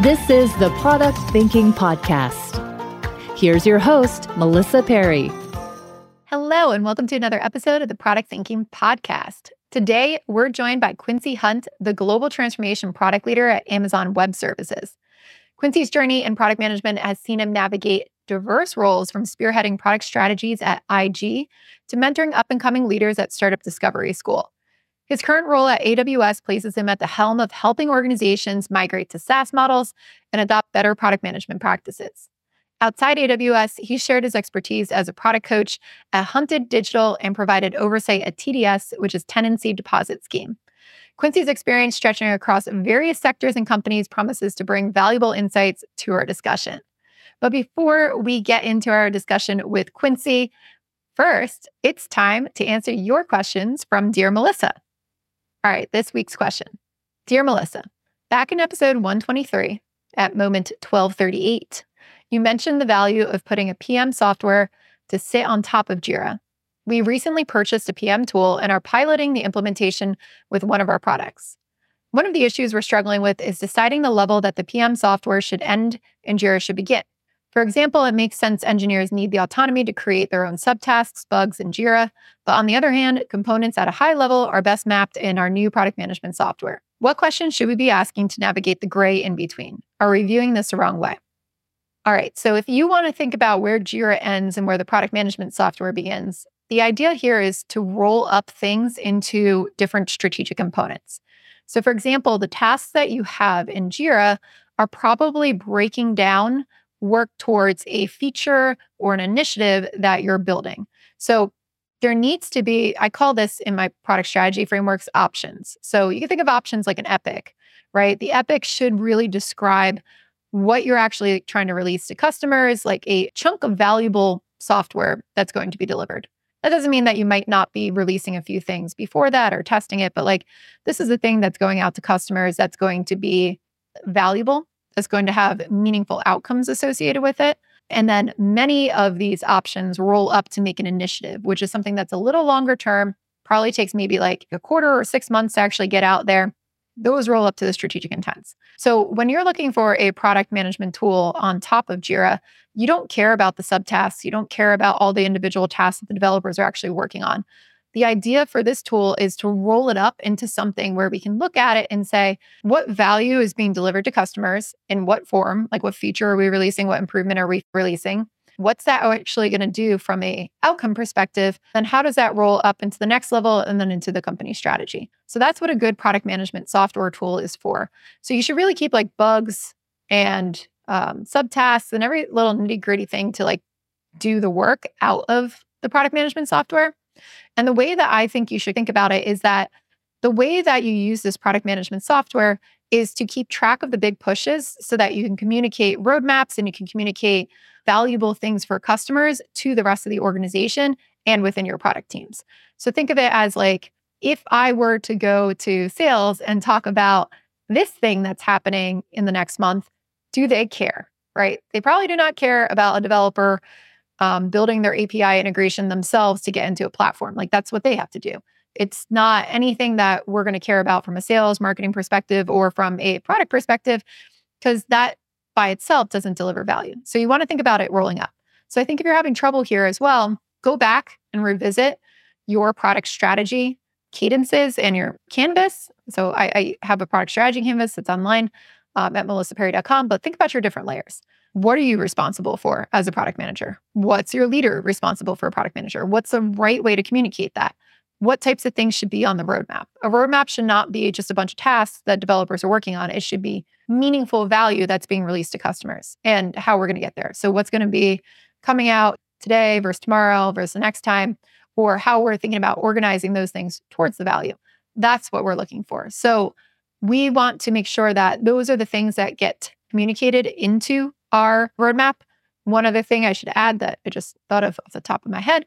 This is the Product Thinking Podcast. Here's your host, Melissa Perri. Hello, and welcome to another episode of the Product Thinking Podcast. Today, we're joined by Quincy Hunte, the Global Transformation Product Leader at Amazon Web Services. Quincy's journey in product management has seen him navigate diverse roles from spearheading product strategies at IG to mentoring up and coming leaders at Startup Discovery School. His current role at AWS places him at the helm of helping organizations migrate to SaaS models and adopt better product management practices. Outside AWS, he shared his expertise as a product coach at Hunted Digital and provided oversight at TDS, which is Tenancy Deposit Scheme. Quincy's experience stretching across various sectors and companies promises to bring valuable insights to our discussion. But before we get into our discussion with Quincy, first, it's time to answer your questions from Dear Melissa. All right, this week's question Dear Melissa, back in episode 123 at moment 1238, you mentioned the value of putting a PM software to sit on top of Jira. We recently purchased a PM tool and are piloting the implementation with one of our products. One of the issues we're struggling with is deciding the level that the PM software should end and Jira should begin. For example, it makes sense engineers need the autonomy to create their own subtasks, bugs, and Jira. But on the other hand, components at a high level are best mapped in our new product management software. What questions should we be asking to navigate the gray in between? Are we viewing this the wrong way? All right, so if you want to think about where Jira ends and where the product management software begins, the idea here is to roll up things into different strategic components. So, for example, the tasks that you have in Jira are probably breaking down work towards a feature or an initiative that you're building. So, there needs to be, I call this in my product strategy frameworks options. So, you can think of options like an epic, right? The epic should really describe what you're actually trying to release to customers, like a chunk of valuable software that's going to be delivered. That doesn't mean that you might not be releasing a few things before that or testing it, but like this is a thing that's going out to customers that's going to be valuable, that's going to have meaningful outcomes associated with it. And then many of these options roll up to make an initiative, which is something that's a little longer term, probably takes maybe like a quarter or six months to actually get out there. Those roll up to the strategic intents. So when you're looking for a product management tool on top of Jira, you don't care about the subtasks. You don't care about all the individual tasks that the developers are actually working on. The idea for this tool is to roll it up into something where we can look at it and say, what value is being delivered to customers in what form? Like what feature are we releasing? What improvement are we releasing? What's that actually going to do from a outcome perspective? Then how does that roll up into the next level and then into the company strategy? So that's what a good product management software tool is for. So you should really keep like bugs and um, subtasks and every little nitty gritty thing to like do the work out of the product management software. And the way that I think you should think about it is that the way that you use this product management software is to keep track of the big pushes so that you can communicate roadmaps and you can communicate valuable things for customers to the rest of the organization and within your product teams. So think of it as like if I were to go to sales and talk about this thing that's happening in the next month, do they care? Right? They probably do not care about a developer um, building their API integration themselves to get into a platform. Like that's what they have to do. It's not anything that we're going to care about from a sales marketing perspective or from a product perspective, because that by itself doesn't deliver value. So you want to think about it rolling up. So I think if you're having trouble here as well, go back and revisit your product strategy cadences and your canvas. So I, I have a product strategy canvas that's online um, at melissaperri.com, but think about your different layers. What are you responsible for as a product manager? What's your leader responsible for a product manager? What's the right way to communicate that? What types of things should be on the roadmap? A roadmap should not be just a bunch of tasks that developers are working on. It should be meaningful value that's being released to customers and how we're going to get there. So, what's going to be coming out today versus tomorrow versus the next time, or how we're thinking about organizing those things towards the value. That's what we're looking for. So, we want to make sure that those are the things that get communicated into our roadmap. One other thing I should add that I just thought of off the top of my head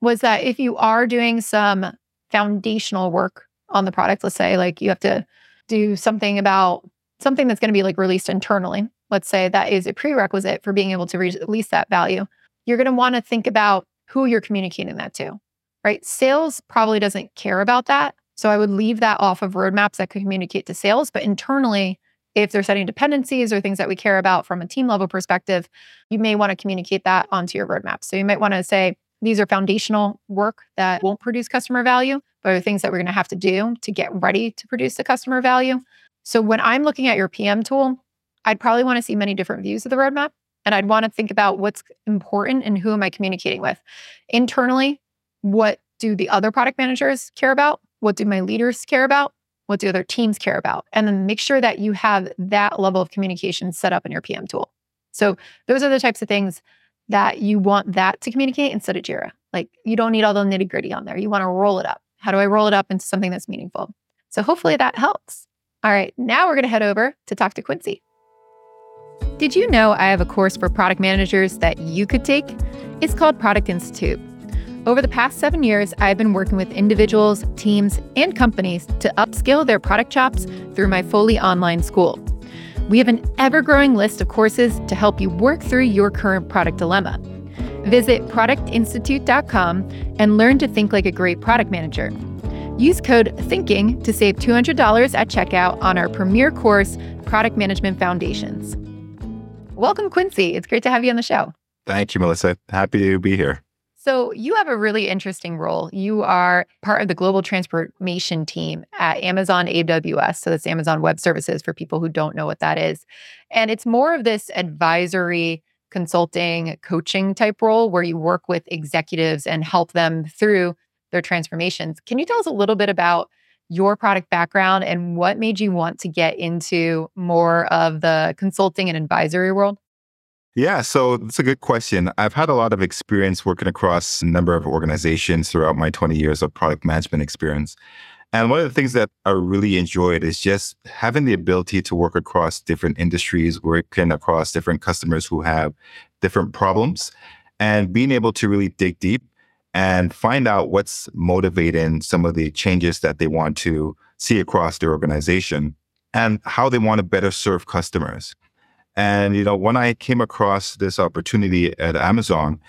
was that if you are doing some foundational work on the product, let's say like you have to do something about something that's going to be like released internally, let's say that is a prerequisite for being able to release that value, you're going to want to think about who you're communicating that to, right? Sales probably doesn't care about that. So I would leave that off of roadmaps that could communicate to sales, but internally, if they're setting dependencies or things that we care about from a team level perspective, you may want to communicate that onto your roadmap. So you might want to say, these are foundational work that won't produce customer value, but are things that we're going to have to do to get ready to produce the customer value. So when I'm looking at your PM tool, I'd probably want to see many different views of the roadmap. And I'd want to think about what's important and who am I communicating with. Internally, what do the other product managers care about? What do my leaders care about? What do other teams care about? And then make sure that you have that level of communication set up in your PM tool. So those are the types of things that you want that to communicate instead of Jira. Like you don't need all the nitty gritty on there. You want to roll it up. How do I roll it up into something that's meaningful? So hopefully that helps. All right, now we're going to head over to talk to Quincy. Did you know I have a course for product managers that you could take? It's called Product Institute. Over the past seven years, I've been working with individuals, teams, and companies to upskill their product chops through my fully online school. We have an ever growing list of courses to help you work through your current product dilemma. Visit productinstitute.com and learn to think like a great product manager. Use code THINKING to save $200 at checkout on our premier course, Product Management Foundations. Welcome, Quincy. It's great to have you on the show. Thank you, Melissa. Happy to be here. So, you have a really interesting role. You are part of the global transformation team at Amazon AWS. So, that's Amazon Web Services for people who don't know what that is. And it's more of this advisory, consulting, coaching type role where you work with executives and help them through their transformations. Can you tell us a little bit about your product background and what made you want to get into more of the consulting and advisory world? Yeah, so it's a good question. I've had a lot of experience working across a number of organizations throughout my 20 years of product management experience. And one of the things that I really enjoyed is just having the ability to work across different industries, working across different customers who have different problems, and being able to really dig deep and find out what's motivating some of the changes that they want to see across their organization and how they want to better serve customers. And, you know, when I came across this opportunity at Amazon,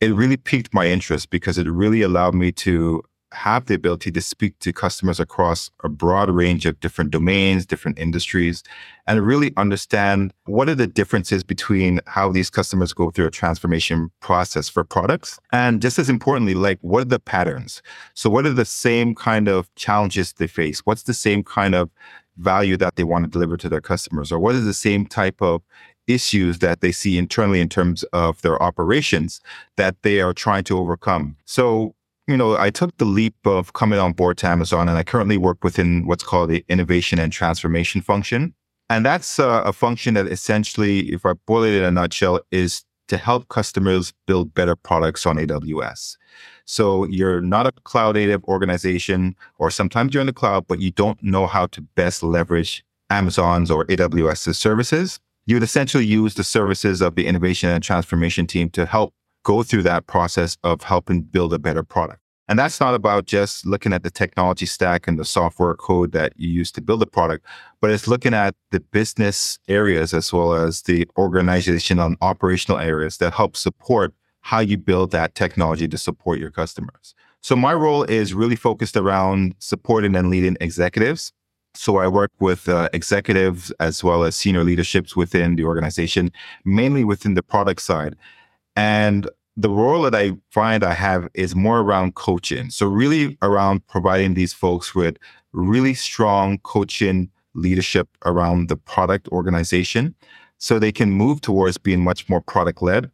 it really piqued my interest because it really allowed me to have the ability to speak to customers across a broad range of different domains, different industries, and really understand what are the differences between how these customers go through a transformation process for products. And just as importantly, like what are the patterns? So, what are the same kind of challenges they face? What's the same kind of value that they want to deliver to their customers or what is the same type of issues that they see internally in terms of their operations that they are trying to overcome. So, you know, I took the leap of coming on board to Amazon and I currently work within what's called the innovation and transformation function. And that's uh, a function that essentially, if I boil it in a nutshell, is to help customers build better products on AWS. So you're not a cloud native organization, or sometimes you're in the cloud, but you don't know how to best leverage Amazon's or AWS's services. You would essentially use the services of the innovation and transformation team to help go through that process of helping build a better product. And that's not about just looking at the technology stack and the software code that you use to build the product, but it's looking at the business areas as well as the organizational and operational areas that help support how you build that technology to support your customers. So my role is really focused around supporting and leading executives. So I work with uh, executives as well as senior leaderships within the organization, mainly within the product side. And the role that I find I have is more around coaching. So really around providing these folks with really strong coaching leadership around the product organization so they can move towards being much more product led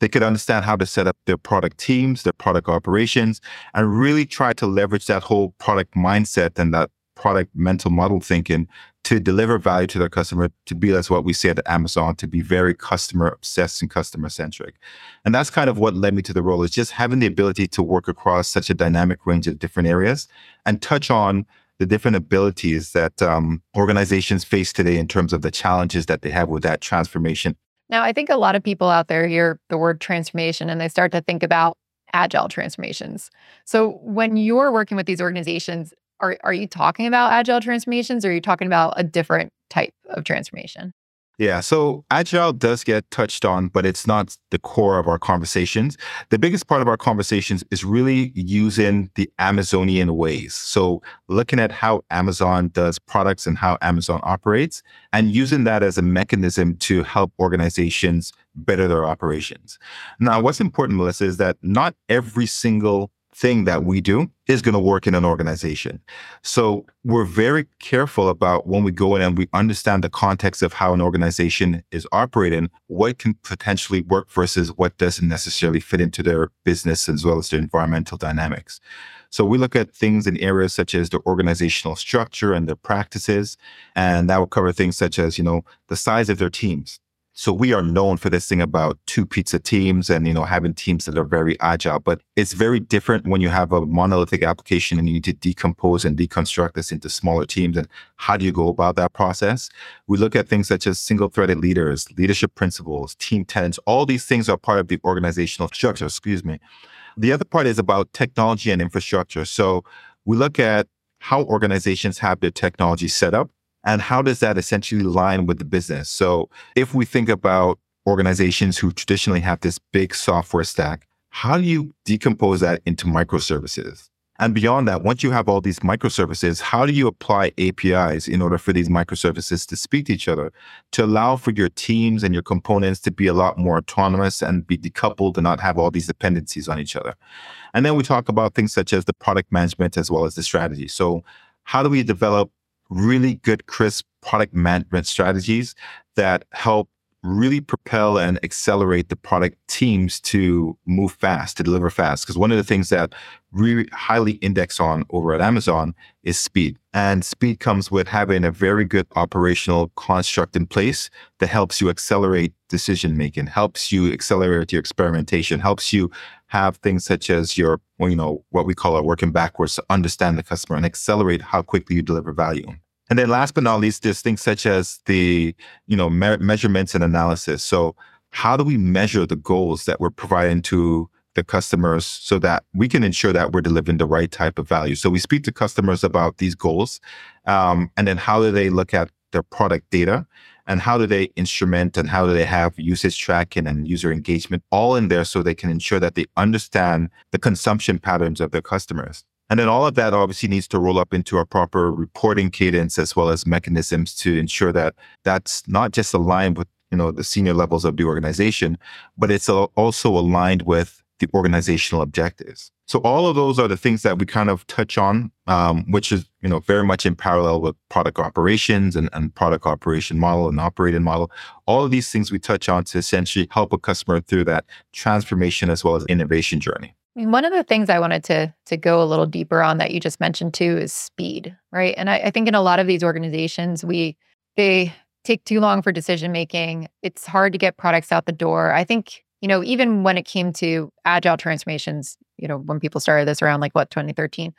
they could understand how to set up their product teams, their product operations, and really try to leverage that whole product mindset and that product mental model thinking to deliver value to their customer, to be as what we say at Amazon, to be very customer obsessed and customer centric. And that's kind of what led me to the role is just having the ability to work across such a dynamic range of different areas and touch on the different abilities that um, organizations face today in terms of the challenges that they have with that transformation. Now, I think a lot of people out there hear the word transformation and they start to think about agile transformations. So, when you're working with these organizations, are, are you talking about agile transformations or are you talking about a different type of transformation? Yeah, so agile does get touched on, but it's not the core of our conversations. The biggest part of our conversations is really using the Amazonian ways. So, looking at how Amazon does products and how Amazon operates, and using that as a mechanism to help organizations better their operations. Now, what's important, Melissa, is that not every single thing that we do is going to work in an organization. So we're very careful about when we go in and we understand the context of how an organization is operating, what can potentially work versus what doesn't necessarily fit into their business as well as their environmental dynamics. So we look at things in areas such as the organizational structure and their practices. And that will cover things such as, you know, the size of their teams, so we are known for this thing about two pizza teams and, you know, having teams that are very agile, but it's very different when you have a monolithic application and you need to decompose and deconstruct this into smaller teams. And how do you go about that process? We look at things such as single threaded leaders, leadership principles, team tenants. All these things are part of the organizational structure, excuse me. The other part is about technology and infrastructure. So we look at how organizations have their technology set up and how does that essentially align with the business? So if we think about organizations who traditionally have this big software stack, how do you decompose that into microservices? And beyond that, once you have all these microservices, how do you apply APIs in order for these microservices to speak to each other to allow for your teams and your components to be a lot more autonomous and be decoupled and not have all these dependencies on each other? And then we talk about things such as the product management as well as the strategy. So how do we develop really good, crisp product management strategies that help really propel and accelerate the product teams to move fast, to deliver fast. Because one of the things that we highly index on over at Amazon is speed. And speed comes with having a very good operational construct in place that helps you accelerate decision making, helps you accelerate your experimentation, helps you have things such as your, you know, what we call our working backwards to understand the customer and accelerate how quickly you deliver value. And then last but not least, there's things such as the, you know, me- measurements and analysis. So how do we measure the goals that we're providing to the customers so that we can ensure that we're delivering the right type of value? So we speak to customers about these goals. Um, and then how do they look at their product data and how do they instrument and how do they have usage tracking and user engagement all in there so they can ensure that they understand the consumption patterns of their customers. And then all of that obviously needs to roll up into a proper reporting cadence as well as mechanisms to ensure that that's not just aligned with, you know, the senior levels of the organization, but it's also aligned with the organizational objectives. So all of those are the things that we kind of touch on, um, which is, you know, very much in parallel with product operations and, and product operation model and operating model. All of these things we touch on to essentially help a customer through that transformation as well as innovation journey. One of the things I wanted to to go a little deeper on that you just mentioned too is speed, right? And I, I think in a lot of these organizations, we they take too long for decision making. It's hard to get products out the door. I think you know even when it came to agile transformations, you know when people started this around like what 2013,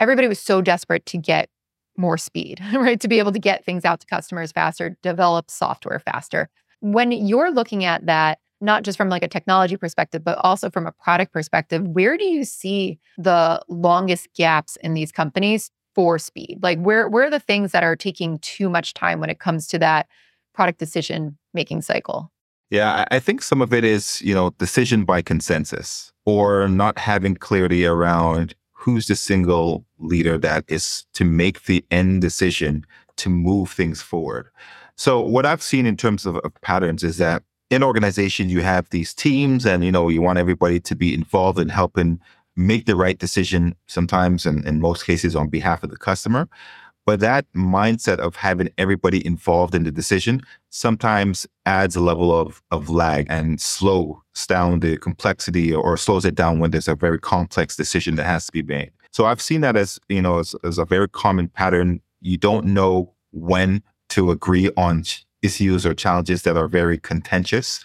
everybody was so desperate to get more speed, right? To be able to get things out to customers faster, develop software faster. When you're looking at that, not just from like a technology perspective, but also from a product perspective, where do you see the longest gaps in these companies for speed? Like where where are the things that are taking too much time when it comes to that product decision making cycle? Yeah, I think some of it is, you know, decision by consensus or not having clarity around who's the single leader that is to make the end decision to move things forward. So what I've seen in terms of, of patterns is that in organization you have these teams and you know you want everybody to be involved in helping make the right decision sometimes and in most cases on behalf of the customer but that mindset of having everybody involved in the decision sometimes adds a level of, of lag and slows down the complexity or slows it down when there's a very complex decision that has to be made. So I've seen that as, you know, as, as a very common pattern. You don't know when to agree on issues or challenges that are very contentious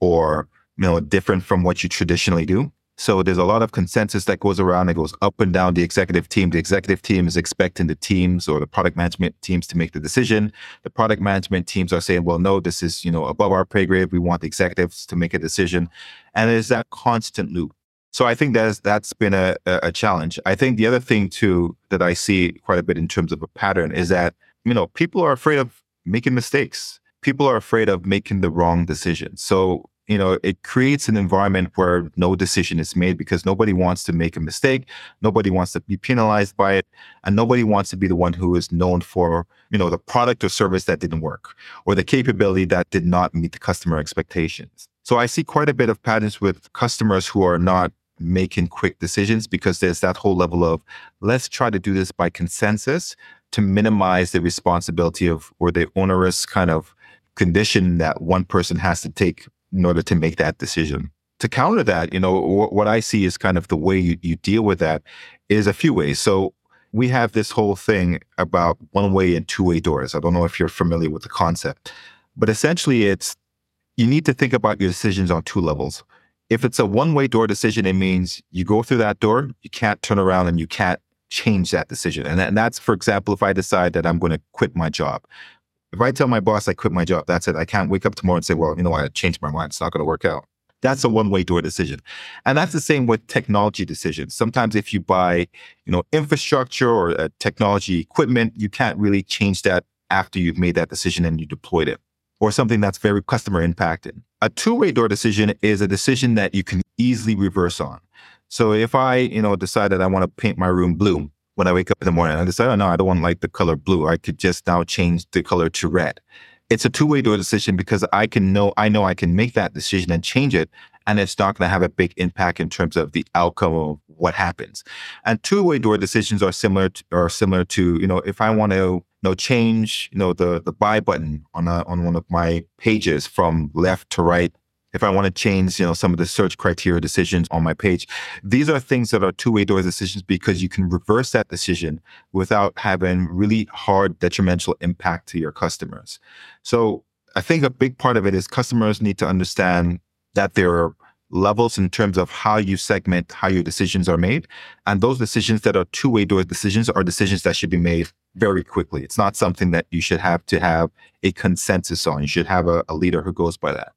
or you know different from what you traditionally do So there's a lot of consensus that goes around. It goes up and down the executive team. The executive team is expecting the teams or the product management teams to make the decision. The product management teams are saying, well, no, this is, you know, above our pay grade. We want the executives to make a decision. And there's that constant loop. So I think that's that's been a, a challenge. I think the other thing too that I see quite a bit in terms of a pattern is that, you know, people are afraid of making mistakes. People are afraid of making the wrong decision. So you know, it creates an environment where no decision is made because nobody wants to make a mistake. Nobody wants to be penalized by it. And nobody wants to be the one who is known for, you know, the product or service that didn't work or the capability that did not meet the customer expectations. So I see quite a bit of patterns with customers who are not making quick decisions because there's that whole level of let's try to do this by consensus to minimize the responsibility of or the onerous kind of condition that one person has to take in order to make that decision. To counter that, you know, what I see is kind of the way you, you deal with that is a few ways. So we have this whole thing about one way and two way doors. I don't know if you're familiar with the concept, but essentially it's you need to think about your decisions on two levels. If it's a one way door decision, it means you go through that door, you can't turn around and you can't change that decision. And, and that's, for example, if I decide that I'm going to quit my job. If I tell my boss I quit my job, that's it. I can't wake up tomorrow and say, well, you know, what? I changed my mind. It's not going to work out. That's a one-way door decision. And that's the same with technology decisions. Sometimes if you buy, you know, infrastructure or uh, technology equipment, you can't really change that after you've made that decision and you deployed it or something that's very customer impacted. A two-way door decision is a decision that you can easily reverse on. So if I, you know, decide that I want to paint my room blue, when I wake up in the morning. I decide, oh no, I don't want like the color blue. I could just now change the color to red. It's a two-way door decision because I can know I know I can make that decision and change it, and it's not going to have a big impact in terms of the outcome of what happens. And two-way door decisions are similar to, are similar to you know if I want to you know change you know the the buy button on a, on one of my pages from left to right if I want to change, you know, some of the search criteria decisions on my page. These are things that are two-way door decisions because you can reverse that decision without having really hard detrimental impact to your customers. So I think a big part of it is customers need to understand that there are levels in terms of how you segment how your decisions are made. And those decisions that are two-way door decisions are decisions that should be made very quickly. It's not something that you should have to have a consensus on. You should have a, a leader who goes by that.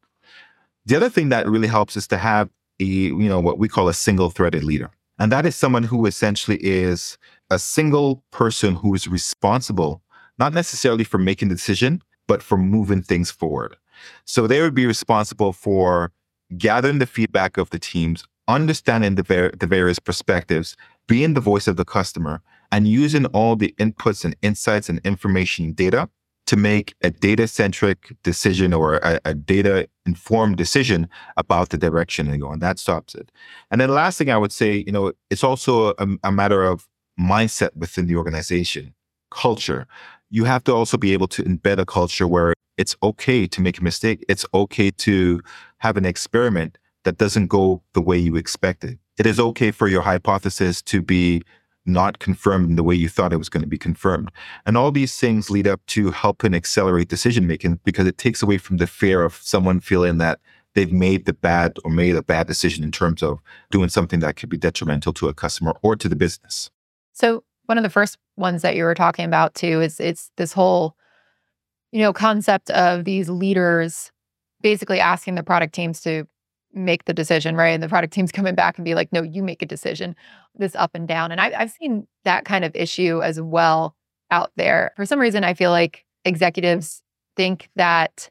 The other thing that really helps is to have a, you know, what we call a single threaded leader. And that is someone who essentially is a single person who is responsible, not necessarily for making the decision, but for moving things forward. So they would be responsible for gathering the feedback of the teams, understanding the, ver- the various perspectives, being the voice of the customer, and using all the inputs and insights and information data to make a data centric decision or a, a data informed decision about the direction they go, and that stops it. And then the last thing I would say, you know, it's also a, a matter of mindset within the organization, culture. You have to also be able to embed a culture where it's okay to make a mistake. It's okay to have an experiment that doesn't go the way you expected. It is okay for your hypothesis to be not confirmed in the way you thought it was going to be confirmed. And all these things lead up to helping accelerate decision making because it takes away from the fear of someone feeling that they've made the bad or made a bad decision in terms of doing something that could be detrimental to a customer or to the business. So one of the first ones that you were talking about too is it's this whole you know concept of these leaders basically asking the product teams to make the decision, right? And the product team's coming back and be like, no, you make a decision, this up and down. And I, I've seen that kind of issue as well out there. For some reason, I feel like executives think that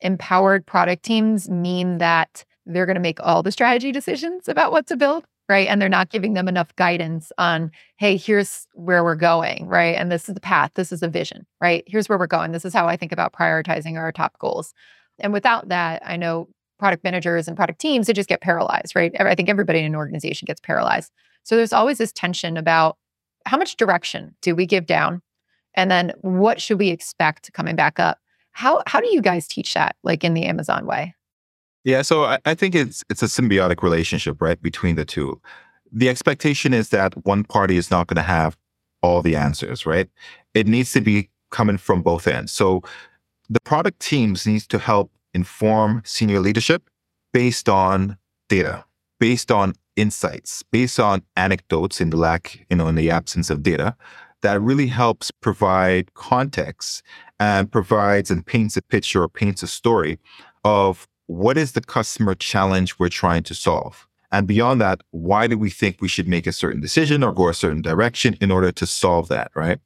empowered product teams mean that they're going to make all the strategy decisions about what to build, right? And they're not giving them enough guidance on, hey, here's where we're going, right? And this is the path, this is a vision, right? Here's where we're going. This is how I think about prioritizing our top goals. And without that, I know product managers and product teams, they just get paralyzed, right? I think everybody in an organization gets paralyzed. So there's always this tension about how much direction do we give down? And then what should we expect coming back up? How how do you guys teach that like in the Amazon way? Yeah, so I, I think it's it's a symbiotic relationship, right, between the two. The expectation is that one party is not going to have all the answers, right? It needs to be coming from both ends. So the product teams needs to help inform senior leadership based on data, based on insights based on anecdotes in the lack, you know, in the absence of data that really helps provide context and provides and paints a picture or paints a story of what is the customer challenge we're trying to solve. And beyond that, why do we think we should make a certain decision or go a certain direction in order to solve that, right?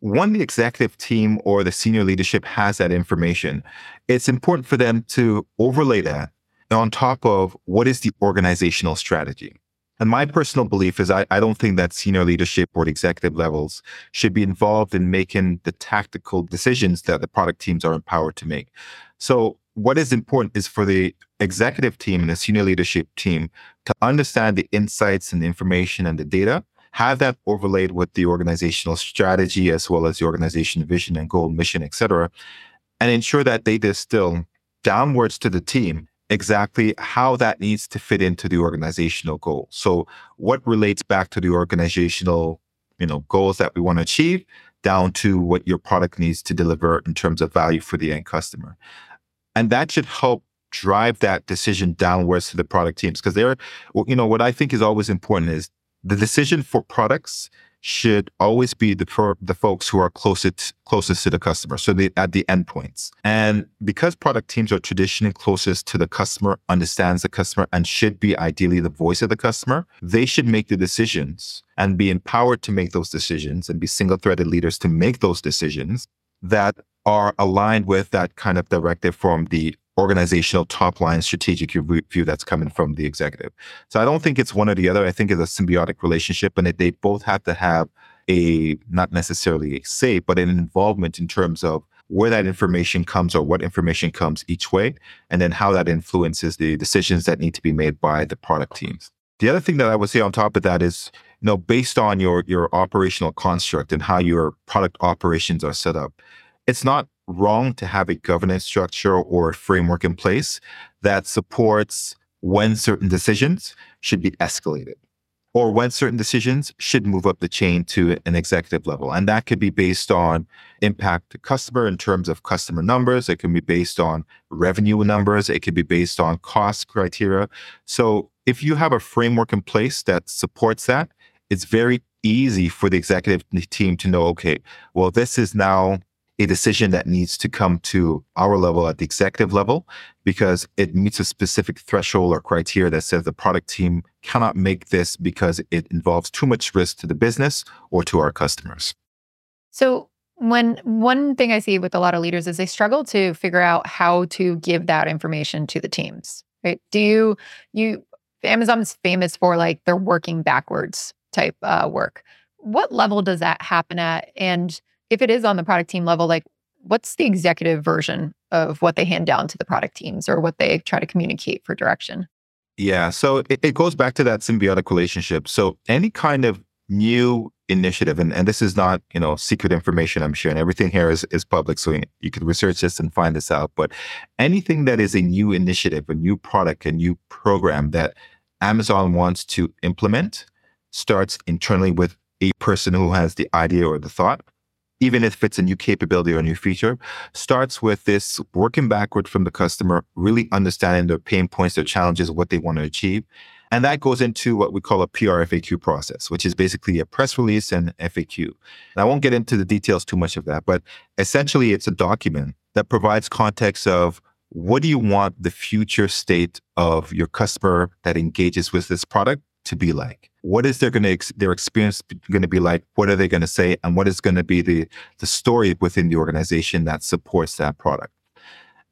When the executive team or the senior leadership has that information, it's important for them to overlay that on top of what is the organizational strategy. And my personal belief is I, I don't think that senior leadership or executive levels should be involved in making the tactical decisions that the product teams are empowered to make. So what is important is for the executive team and the senior leadership team to understand the insights and the information and the data, have that overlaid with the organizational strategy as well as the organization vision and goal, mission, etc., and ensure that they distill downwards to the team exactly how that needs to fit into the organizational goal. So what relates back to the organizational, you know, goals that we want to achieve down to what your product needs to deliver in terms of value for the end customer. And that should help drive that decision downwards to the product teams because they're, you know, what I think is always important is the decision for products should always be the for the folks who are closest closest to the customer, so the, at the endpoints. And because product teams are traditionally closest to the customer, understands the customer, and should be ideally the voice of the customer, they should make the decisions and be empowered to make those decisions and be single-threaded leaders to make those decisions that are aligned with that kind of directive from the organizational top line strategic view that's coming from the executive. So I don't think it's one or the other. I think it's a symbiotic relationship and that they both have to have a, not necessarily a say, but an involvement in terms of where that information comes or what information comes each way, and then how that influences the decisions that need to be made by the product teams. The other thing that I would say on top of that is, you know, based on your your operational construct and how your product operations are set up, it's not wrong to have a governance structure or a framework in place that supports when certain decisions should be escalated or when certain decisions should move up the chain to an executive level. And that could be based on impact to customer in terms of customer numbers. It can be based on revenue numbers. It could be based on cost criteria. So if you have a framework in place that supports that, it's very easy for the executive team to know, okay, well, this is now a decision that needs to come to our level at the executive level because it meets a specific threshold or criteria that says the product team cannot make this because it involves too much risk to the business or to our customers. So, when one thing I see with a lot of leaders is they struggle to figure out how to give that information to the teams. Right? Do you you Amazon's famous for like their working backwards type uh, work. What level does that happen at? And if it is on the product team level, like what's the executive version of what they hand down to the product teams or what they try to communicate for direction? Yeah. So it, it goes back to that symbiotic relationship. So any kind of new initiative, and, and this is not, you know, secret information I'm sharing. Everything here is, is public. So you can research this and find this out. But anything that is a new initiative, a new product, a new program that Amazon wants to implement starts internally with a person who has the idea or the thought even if it's a new capability or a new feature, starts with this working backward from the customer, really understanding their pain points, their challenges, what they want to achieve. And that goes into what we call a PR FAQ process, which is basically a press release and FAQ. And I won't get into the details too much of that, but essentially it's a document that provides context of what do you want the future state of your customer that engages with this product to be like? What is their going to ex- their experience going to be like? What are they going to say, and what is going to be the the story within the organization that supports that product?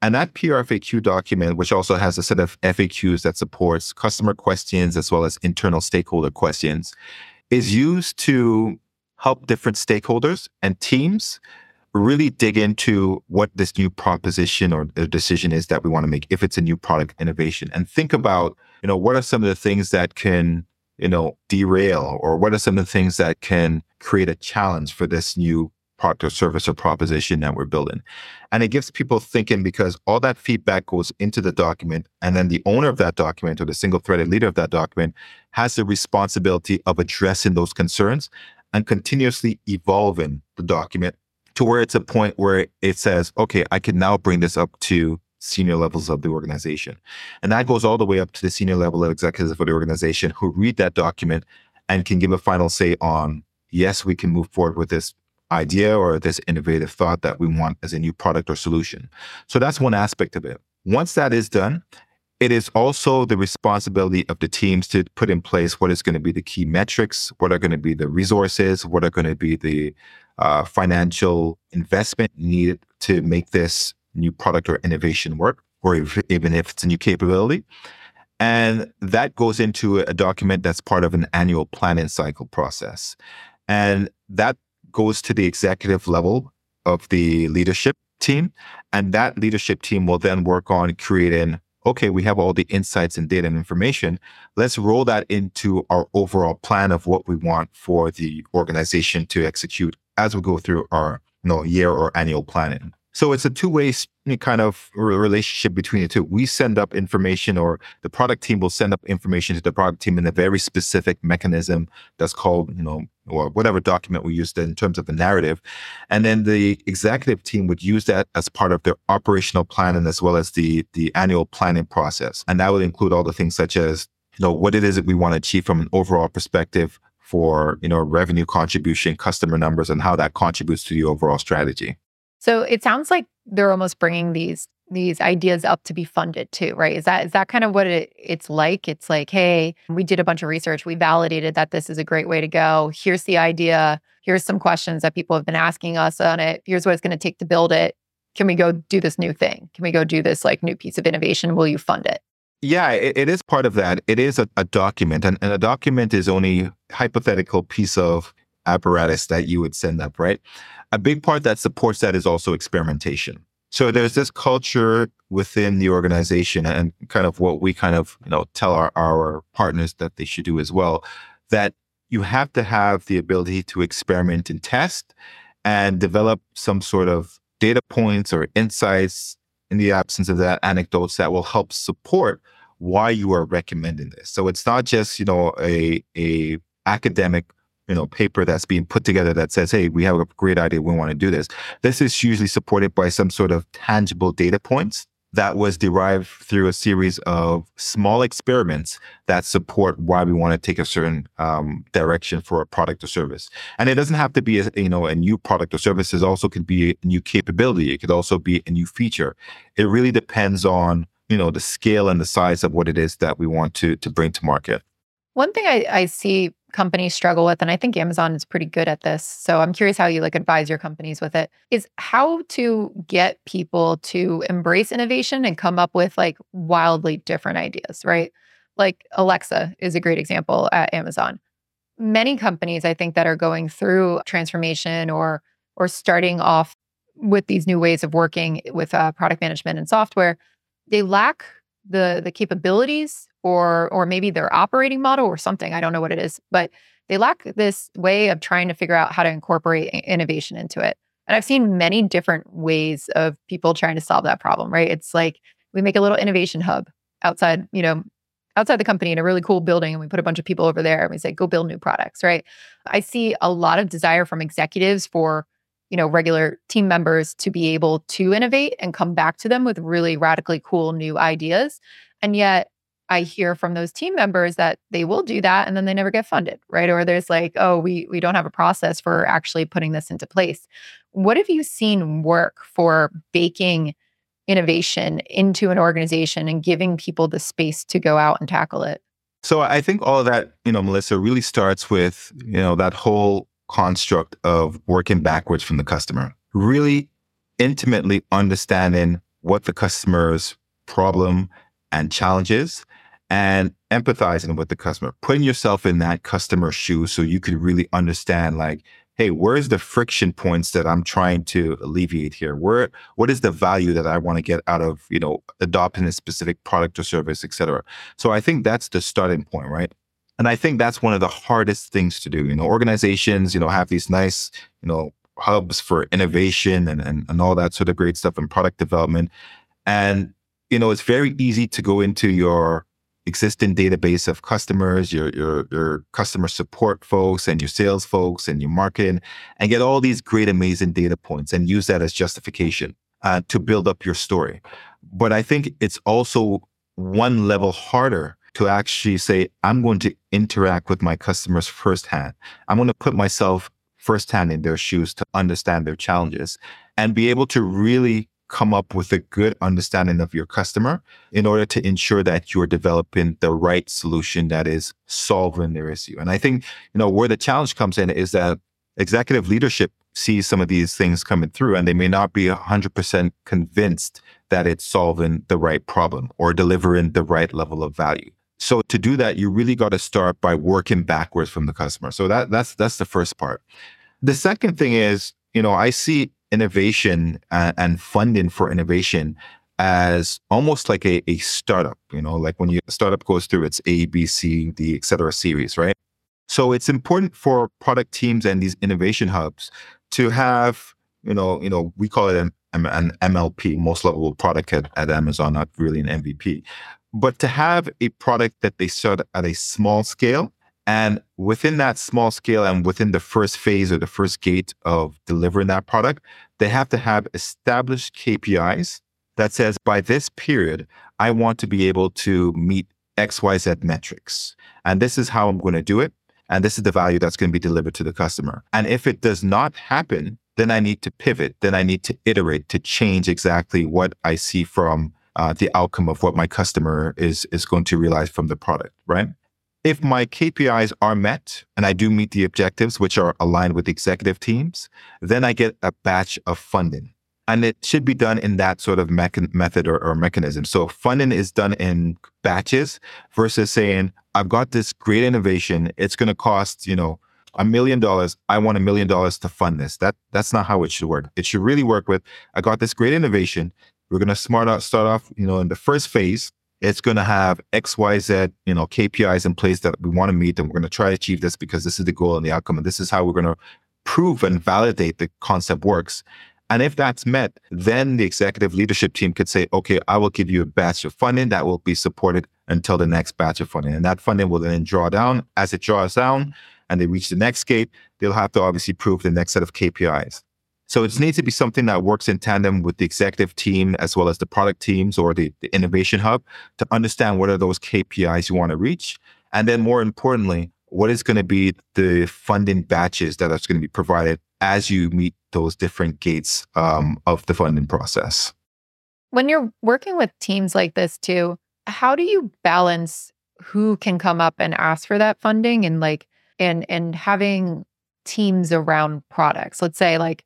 And that PRFAQ document, which also has a set of FAQs that supports customer questions as well as internal stakeholder questions, is used to help different stakeholders and teams really dig into what this new proposition or decision is that we want to make if it's a new product innovation and think about you know what are some of the things that can you know derail or what are some of the things that can create a challenge for this new product or service or proposition that we're building. And it gives people thinking because all that feedback goes into the document and then the owner of that document or the single threaded leader of that document has the responsibility of addressing those concerns and continuously evolving the document to where it's a point where it says, okay, I can now bring this up to senior levels of the organization. And that goes all the way up to the senior level of executives of the organization who read that document and can give a final say on, yes, we can move forward with this idea or this innovative thought that we want as a new product or solution. So that's one aspect of it. Once that is done, it is also the responsibility of the teams to put in place what is going to be the key metrics, what are going to be the resources, what are going to be the uh, financial investment needed to make this new product or innovation work, or if, even if it's a new capability. And that goes into a document that's part of an annual planning cycle process. And that goes to the executive level of the leadership team. And that leadership team will then work on creating okay, we have all the insights and data and information. Let's roll that into our overall plan of what we want for the organization to execute as we go through our you know, year or annual planning. So it's a two-way kind of relationship between the two. We send up information, or the product team will send up information to the product team in a very specific mechanism that's called, you know, or whatever document we used in terms of the narrative. And then the executive team would use that as part of their operational planning as well as the the annual planning process. And that would include all the things such as, you know, what it is that we want to achieve from an overall perspective for, you know, revenue contribution, customer numbers, and how that contributes to the overall strategy. So it sounds like they're almost bringing these these ideas up to be funded too, right? Is that is that kind of what it, it's like? It's like, hey, we did a bunch of research, we validated that this is a great way to go. Here's the idea. Here's some questions that people have been asking us on it. Here's what it's going to take to build it. Can we go do this new thing? Can we go do this like new piece of innovation? Will you fund it? Yeah, it, it is part of that. It is a, a document, and, and a document is only hypothetical piece of apparatus that you would send up, right? A big part that supports that is also experimentation. So there's this culture within the organization and kind of what we kind of, you know, tell our, our partners that they should do as well, that you have to have the ability to experiment and test and develop some sort of data points or insights in the absence of that anecdotes that will help support why you are recommending this. So it's not just, you know, a a academic you know paper that's being put together that says hey we have a great idea we want to do this this is usually supported by some sort of tangible data points that was derived through a series of small experiments that support why we want to take a certain um, direction for a product or service. And it doesn't have to be a, you know a new product or service. It also could be a new capability. It could also be a new feature. It really depends on you know the scale and the size of what it is that we want to to bring to market. One thing I, I see companies struggle with, and I think Amazon is pretty good at this. So I'm curious how you like advise your companies with it, is how to get people to embrace innovation and come up with like wildly different ideas, right? Like Alexa is a great example at Amazon. Many companies I think that are going through transformation or or starting off with these new ways of working with uh, product management and software, they lack the the capabilities or or maybe their operating model or something i don't know what it is but they lack this way of trying to figure out how to incorporate innovation into it. And i've seen many different ways of people trying to solve that problem right? It's like we make a little innovation hub outside you know outside the company in a really cool building and we put a bunch of people over there and we say go build new products right? I see a lot of desire from executives for you know regular team members to be able to innovate and come back to them with really radically cool new ideas. And yet i hear from those team members that they will do that and then they never get funded right? Or there's like oh we we don't have a process for actually putting this into place. What have you seen work for baking innovation into an organization and giving people the space to go out and tackle it? So i think all that you know melissa really starts with you know that whole construct of working backwards from the customer, really intimately understanding what the customer's problem and challenge is and empathizing with the customer, putting yourself in that customer's shoes so you could really understand like, hey, where's the friction points that I'm trying to alleviate here? Where what is the value that I want to get out of, you know, adopting a specific product or service, et cetera. So I think that's the starting point, right? And I think that's one of the hardest things to do. You know, organizations, you know, have these nice, you know, hubs for innovation and, and, and all that sort of great stuff and product development. And, you know, it's very easy to go into your existing database of customers, your, your, your customer support folks and your sales folks and your marketing and get all these great, amazing data points and use that as justification. uh, to build up your story. But I think it's also one level harder to actually say, I'm going to interact with my customers firsthand. I'm going to put myself firsthand in their shoes to understand their challenges and be able to really come up with a good understanding of your customer in order to ensure that you're developing the right solution that is solving their issue. And I think, you know, where the challenge comes in is that executive leadership sees some of these things coming through and they may not be 100% convinced that it's solving the right problem or delivering the right level of value. So to do that, you really got to start by working backwards from the customer. So that that's that's the first part. The second thing is, you know, I see innovation and, and funding for innovation as almost like a, a startup, you know, like when your startup goes through its A, B, C, D, et cetera series, right? So it's important for product teams and these innovation hubs to have, you know, you know, we call it an, an MLP, most lovable product at, at Amazon, not really an MVP. But to have a product that they start at a small scale, and within that small scale and within the first phase or the first gate of delivering that product, they have to have established KPIs that says by this period, I want to be able to meet XYZ metrics. And this is how I'm going to do it. And this is the value that's going to be delivered to the customer. And if it does not happen, then I need to pivot. Then I need to iterate to change exactly what I see from uh, the outcome of what my customer is is going to realize from the product, right? If my KPIs are met and I do meet the objectives, which are aligned with executive teams, then I get a batch of funding. And it should be done in that sort of method or, or mechanism. So funding is done in batches versus saying, I've got this great innovation. It's going to cost, you know, a million dollars. I want a million dollars to fund this. That that's not how it should work. It should really work with I got this great innovation. We're going to smart out, start off, you know, in the first phase. It's going to have X, Y, Z, you know, KPIs in place that we want to meet, and we're going to try to achieve this because this is the goal and the outcome, and this is how we're going to prove and validate the concept works. And if that's met, then the executive leadership team could say, okay, I will give you a batch of funding that will be supported until the next batch of funding. And that funding will then draw down. As it draws down and they reach the next gate, they'll have to obviously prove the next set of KPIs. So it needs to be something that works in tandem with the executive team as well as the product teams or the, the innovation hub to understand what are those KPIs you want to reach. And then more importantly, what is going to be the funding batches that are going to be provided as you meet those different gates um, of the funding process. When you're working with teams like this too, how do you balance who can come up and ask for that funding and like and and having teams around products? Let's say like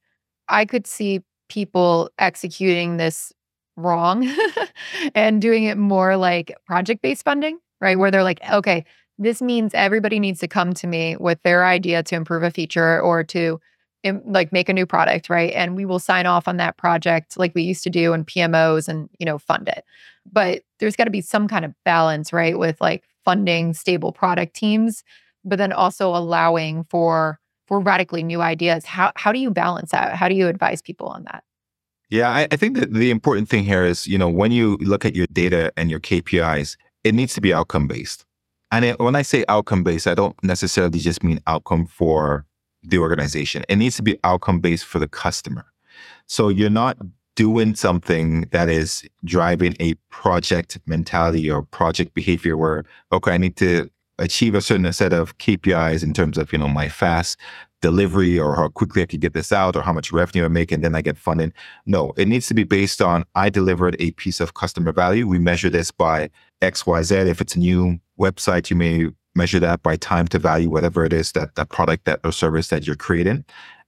I could see people executing this wrong and doing it more like project based funding, right? Where they're like, okay, this means everybody needs to come to me with their idea to improve a feature or to like make a new product, right? And we will sign off on that project like we used to do in PMOs and, you know, fund it. But there's got to be some kind of balance, right? With like funding stable product teams, but then also allowing for for radically new ideas. How how do you balance that? How do you advise people on that? Yeah, I, I think that the important thing here is, you know, when you look at your data and your KPIs, it needs to be outcome based. And it, when I say outcome based, I don't necessarily just mean outcome for the organization. It needs to be outcome based for the customer. So you're not doing something that is driving a project mentality or project behavior where, okay, I need to achieve a certain set of KPIs in terms of, you know, my fast delivery or how quickly I could get this out or how much revenue I make and then I get funding. No, it needs to be based on I delivered a piece of customer value. We measure this by XYZ. If it's a new website, you may measure that by time to value, whatever it is that that product that or service that you're creating.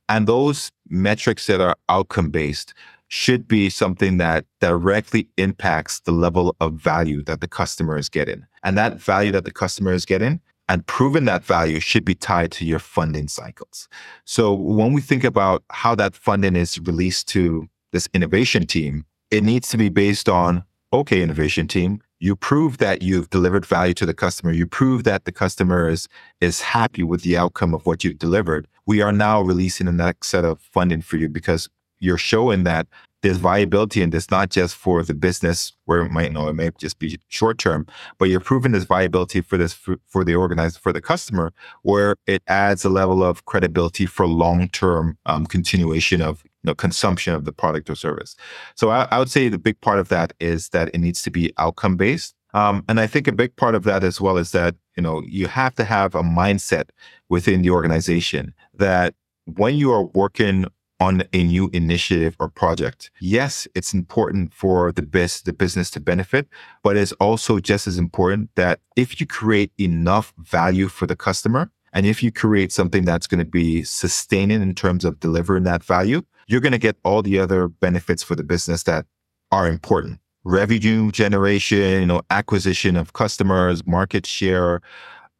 And those metrics that are outcome based should be something that directly impacts the level of value that the customer is getting. And that value that the customer is getting and proving that value should be tied to your funding cycles. So when we think about how that funding is released to this innovation team, it needs to be based on okay, innovation team, you prove that you've delivered value to the customer. You prove that the customer is, is happy with the outcome of what you've delivered. We are now releasing the next set of funding for you because you're showing that there's viability and it's not just for the business where it might know it may just be short term, but you're proving this viability for this for, for, the organized for the customer, where it adds a level of credibility for long term um, continuation of you know, consumption of the product or service. So I, I would say the big part of that is that it needs to be outcome based. Um, and I think a big part of that as well is that, you know, you have to have a mindset within the organization that when you are working on a new initiative or project, yes, it's important for the best the business to benefit, but it's also just as important that if you create enough value for the customer, and if you create something that's going to be sustaining in terms of delivering that value, you're going to get all the other benefits for the business that are important. Revenue generation, you know, acquisition of customers, market share,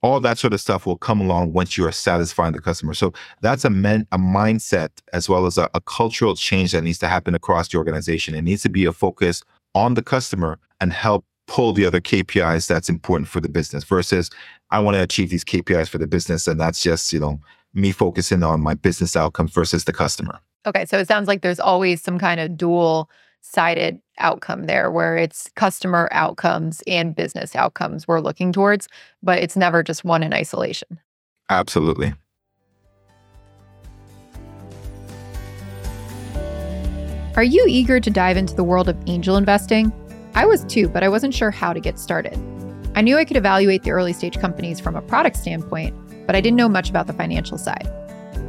all that sort of stuff will come along once you are satisfying the customer. So that's a men, a mindset as well as a, a cultural change that needs to happen across the organization. It needs to be a focus on the customer and help pull the other KPIs that's important for the business versus I want to achieve these KPIs for the business and that's just, you know, me focusing on my business outcomes versus the customer. Okay, so it sounds like there's always some kind of dual sided outcome there where it's customer outcomes and business outcomes we're looking towards, but it's never just one in isolation. Absolutely. Are you eager to dive into the world of angel investing? I was too, but I wasn't sure how to get started. I knew I could evaluate the early stage companies from a product standpoint, but I didn't know much about the financial side.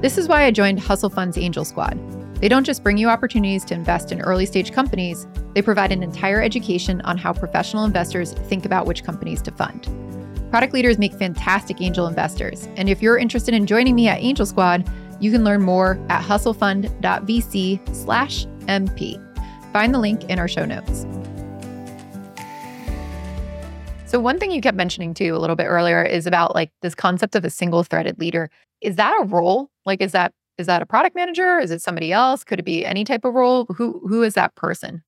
This is why I joined Hustle Fund's Angel Squad. They don't just bring you opportunities to invest in early stage companies, they provide an entire education on how professional investors think about which companies to fund. Product leaders make fantastic angel investors, and if you're interested in joining me at Angel Squad, you can learn more at hustlefund.vc/mp. Find the link in our show notes. So one thing you kept mentioning too a little bit earlier is about like this concept of a single threaded leader. Is that a role? Like is that is that a product manager? Is it somebody else? Could it be any type of role? Who who is that person?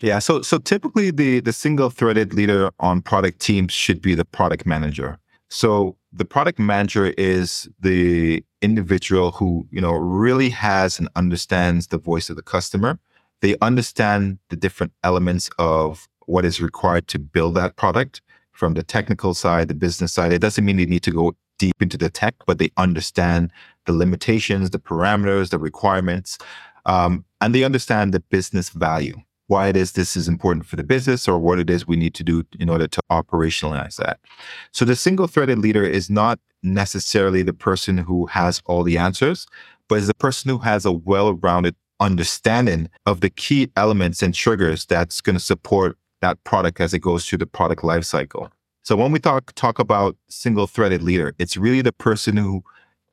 Yeah, so so typically the the single threaded leader on product teams should be the product manager. So the product manager is the individual who, you know, really has and understands the voice of the customer. They understand the different elements of what is required to build that product from the technical side, the business side. It doesn't mean they need to go deep into the tech, but they understand the limitations, the parameters, the requirements, um, and they understand the business value, why it is this is important for the business or what it is we need to do in order to operationalize that. So the single threaded leader is not necessarily the person who has all the answers, but is the person who has a well rounded understanding of the key elements and triggers that's going to support that product as it goes through the product lifecycle. So when we talk talk about single threaded leader, it's really the person who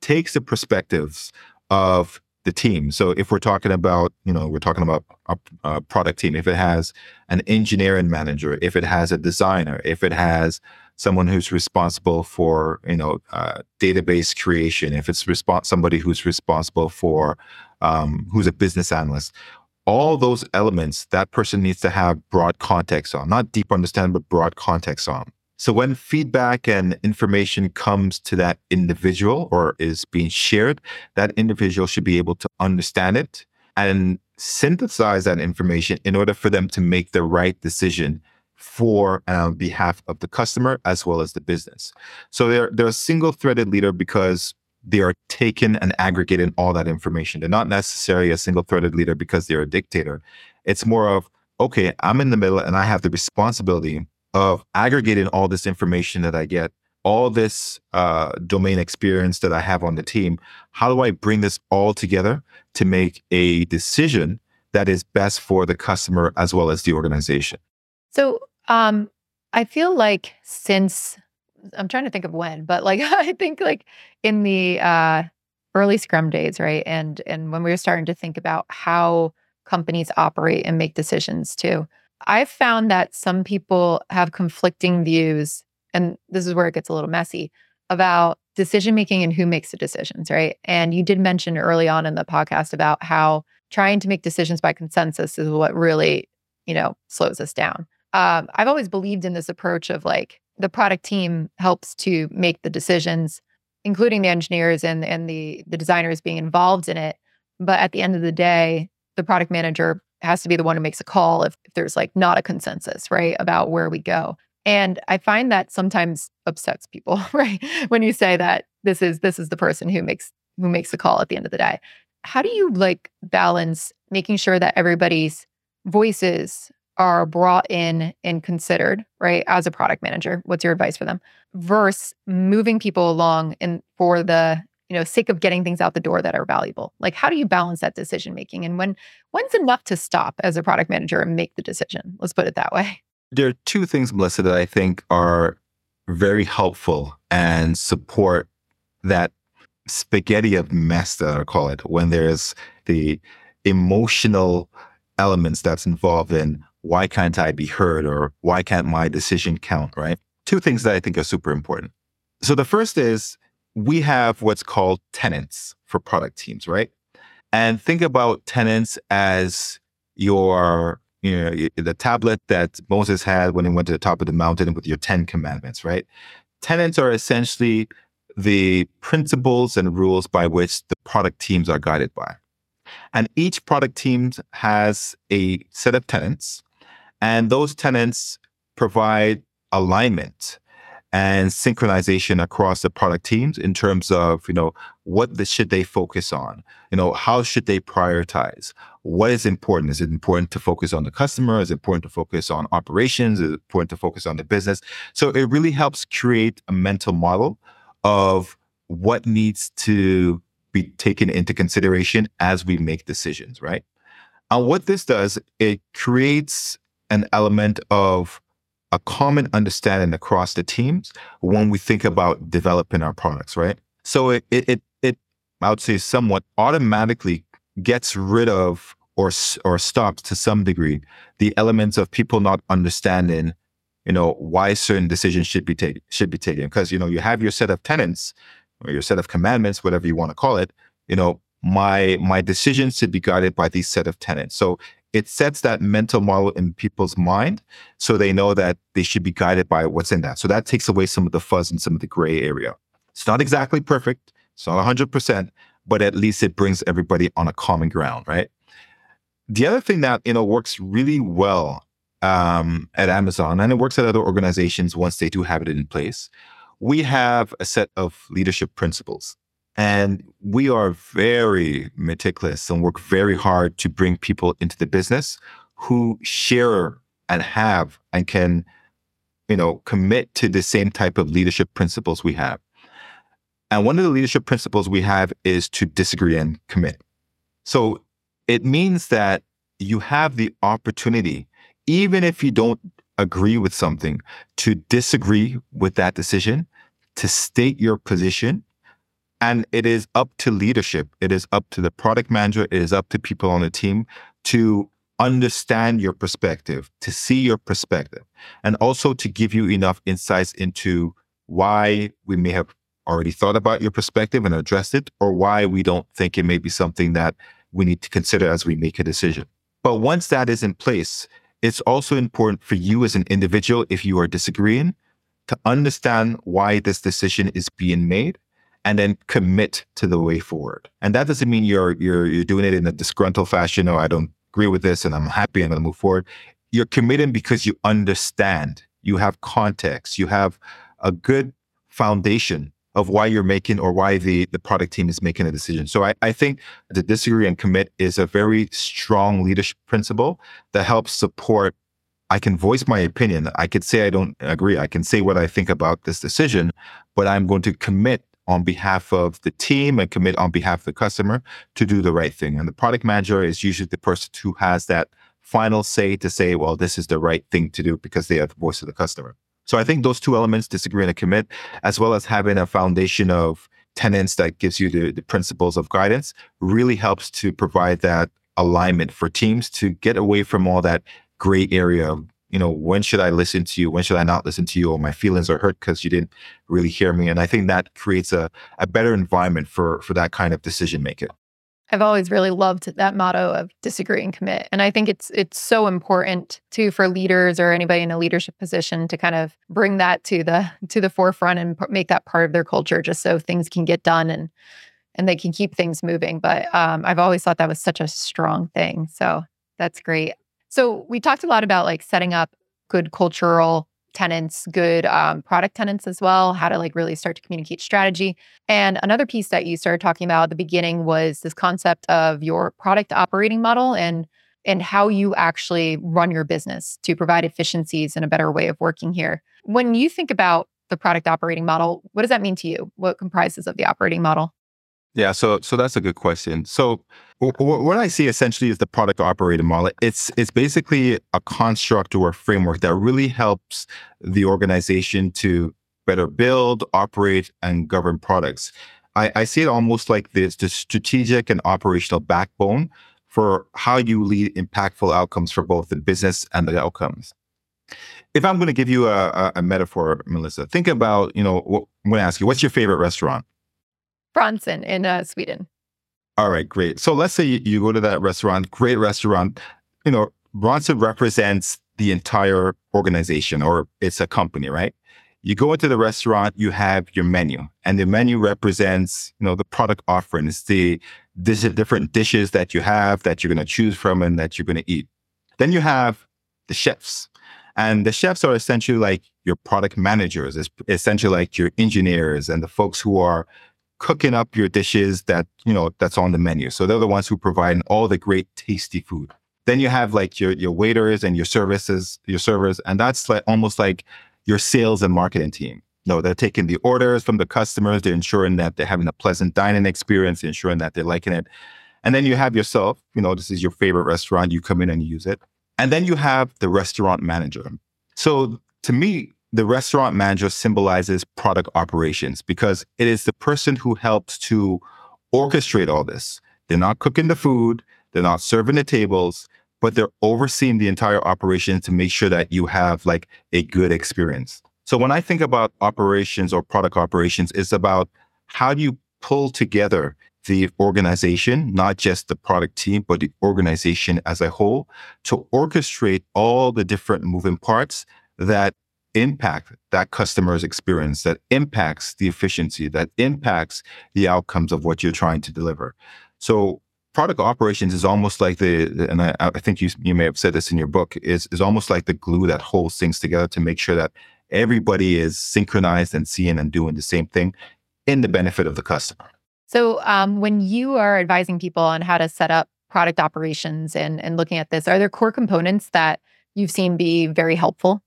takes the perspectives of the team. So if we're talking about, you know, we're talking about a, a, product team, if it has an engineering manager, if it has a designer, if it has someone who's responsible for, you know, uh, database creation, if it's respons- somebody who's responsible for, um, who's a business analyst, all those elements that person needs to have broad context on, not deep understanding, but broad context on. So when feedback and information comes to that individual or is being shared, that individual should be able to understand it and synthesize that information in order for them to make the right decision for and on behalf of the customer as well as the business. So they're they're a single threaded leader because they are taking and aggregating all that information. They're not necessarily a single threaded leader because they're a dictator. It's more of, okay, I'm in the middle and I have the responsibility of aggregating all this information that I get, all this uh, domain experience that I have on the team. How do I bring this all together to make a decision that is best for the customer as well as the organization? So, um, I feel like since I'm trying to think of when, but like I think like in the uh, early Scrum days, right, and and when we were starting to think about how companies operate and make decisions too. I've found that some people have conflicting views, and this is where it gets a little messy about decision making and who makes the decisions, right? And you did mention early on in the podcast about how trying to make decisions by consensus is what really, you know, slows us down. Um, I've always believed in this approach of like the product team helps to make the decisions, including the engineers and and the the designers being involved in it. But at the end of the day, the product manager has to be the one who makes a call if, if there's like not a consensus, right, about where we go. And I find that sometimes upsets people, right? When you say that this is this is the person who makes who makes the call at the end of the day. how do you like balance making sure that everybody's voices are brought in and considered, right? As a product manager, what's your advice for them? Versus moving people along and for the, you know, sake of getting things out the door that are valuable. Like how do you balance that decision making and when when's enough to stop as a product manager and make the decision? Let's put it that way. There are two things, Melissa, that I think are very helpful and support that spaghetti of mess that I call it when there's the emotional elements that's involved in why can't I be heard or why can't my decision count, right? Two things that I think are super important. So the first is we have what's called tenants for product teams, right? And think about tenants as your, you know, the tablet that Moses had when he went to the top of the mountain with your 10 commandments, right? Tenants are essentially the principles and rules by which the product teams are guided by. And each product team has a set of tenants and those tenants provide alignment and synchronization across the product teams in terms of, you know, what the, should they focus on? You know, how should they prioritize? What is important? Is it important to focus on the customer? Is it important to focus on operations? Is it important to focus on the business? So it really helps create a mental model of what needs to be taken into consideration as we make decisions, right? And what this does, it creates an element of a common understanding across the teams when we think about developing our products, right? So it it it, I would say somewhat automatically gets rid of or or stops to some degree the elements of people not understanding, you know, why certain decisions should be taken should be taken because you know you have your set of tenants or your set of commandments, whatever you want to call it. You know, my my decisions should be guided by these set of tenants. So it sets that mental model in people's mind so they know that they should be guided by what's in that. So that takes away some of the fuzz and some of the gray area. It's not exactly perfect, it's not 100%, but at least it brings everybody on a common ground, right? The other thing that, you know, works really well um, at Amazon and it works at other organizations once they do have it in place, we have a set of leadership principles. And we are very meticulous and work very hard to bring people into the business who share and have and can, you know, commit to the same type of leadership principles we have. And one of the leadership principles we have is to disagree and commit. So it means that you have the opportunity, even if you don't agree with something, to disagree with that decision, to state your position, and it is up to leadership. It is up to the product manager. It is up to people on the team to understand your perspective, to see your perspective, and also to give you enough insights into why we may have already thought about your perspective and addressed it, or why we don't think it may be something that we need to consider as we make a decision. But once that is in place, it's also important for you as an individual, if you are disagreeing, to understand why this decision is being made and then commit to the way forward. And that doesn't mean you're you're you're doing it in a disgruntled fashion or I don't agree with this and I'm happy and I'm gonna move forward. You're committing because you understand, you have context, you have a good foundation of why you're making or why the, the product team is making a decision. So I, I think the disagree and commit is a very strong leadership principle that helps support I can voice my opinion. I could say I don't agree. I can say what I think about this decision, but I'm going to commit on behalf of the team and commit on behalf of the customer to do the right thing. And the product manager is usually the person who has that final say to say, well, this is the right thing to do because they are the voice of the customer. So I think those two elements, disagree and commit, as well as having a foundation of tenants that gives you the, the principles of guidance, really helps to provide that alignment for teams to get away from all that gray area you know, when should I listen to you? When should I not listen to you? Or my feelings are hurt because you didn't really hear me. And I think that creates a, a better environment for for that kind of decision making. I've always really loved that motto of disagree and commit. And I think it's it's so important too for leaders or anybody in a leadership position to kind of bring that to the to the forefront and make that part of their culture just so things can get done and and they can keep things moving. But um, I've always thought that was such a strong thing. So that's great. So we talked a lot about like setting up good cultural tenants, good um, product tenants as well, how to like really start to communicate strategy. And another piece that you started talking about at the beginning was this concept of your product operating model and and how you actually run your business to provide efficiencies and a better way of working here. When you think about the product operating model, what does that mean to you? What comprises of the operating model? Yeah, so so that's a good question. So w- w- what I see essentially is the product operating model. It's it's basically a construct or a framework that really helps the organization to better build, operate, and govern products. I, I see it almost like this the strategic and operational backbone for how you lead impactful outcomes for both the business and the outcomes. If I'm going to give you a, a, a metaphor, Melissa, think about, you know, I'm going to ask you, what's your favorite restaurant? Frantzén in uh, Sweden. All right, great. So let's say you, go to that restaurant, great restaurant. You know, Frantzén represents the entire organization or it's a company, right? You go into the restaurant, you have your menu, and the menu represents, you know, the product offerings, the this different dishes that you have that you're going to choose from and that you're going to eat. Then you have the chefs, and the chefs are essentially like your product managers. It's essentially like your engineers and the folks who are cooking up your dishes that, you know, that's on the menu. So they're the ones who provide all the great tasty food. Then you have like your, your waiters and your services, your servers, and that's like almost like your sales and marketing team. No, they're taking the orders from the customers, they're ensuring that they're having a pleasant dining experience, ensuring that they're liking it. And then you have yourself, you know, this is your favorite restaurant, you come in and use it. And then you have the restaurant manager. So to me, the restaurant manager symbolizes product operations because it is the person who helps to orchestrate all this. They're not cooking the food, they're not serving the tables, but they're overseeing the entire operation to make sure that you have like a good experience. So when I think about operations or product operations, it's about how do you pull together the organization, not just the product team, but the organization as a whole to orchestrate all the different moving parts that impact that customer's experience, that impacts the efficiency, that impacts the outcomes of what you're trying to deliver. So product operations is almost like the, and I, I, think you you may have said this in your book, is is almost like the glue that holds things together to make sure that everybody is synchronized and seeing and doing the same thing in the benefit of the customer. So um, when you are advising people on how to set up product operations and and looking at this, are there core components that you've seen be very helpful?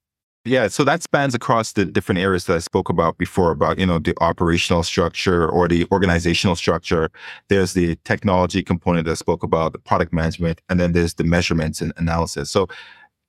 Yeah, so that spans across the different areas that I spoke about before about, you know, the operational structure or the organizational structure. There's the technology component that I spoke about, the product management, and then there's the measurements and analysis. So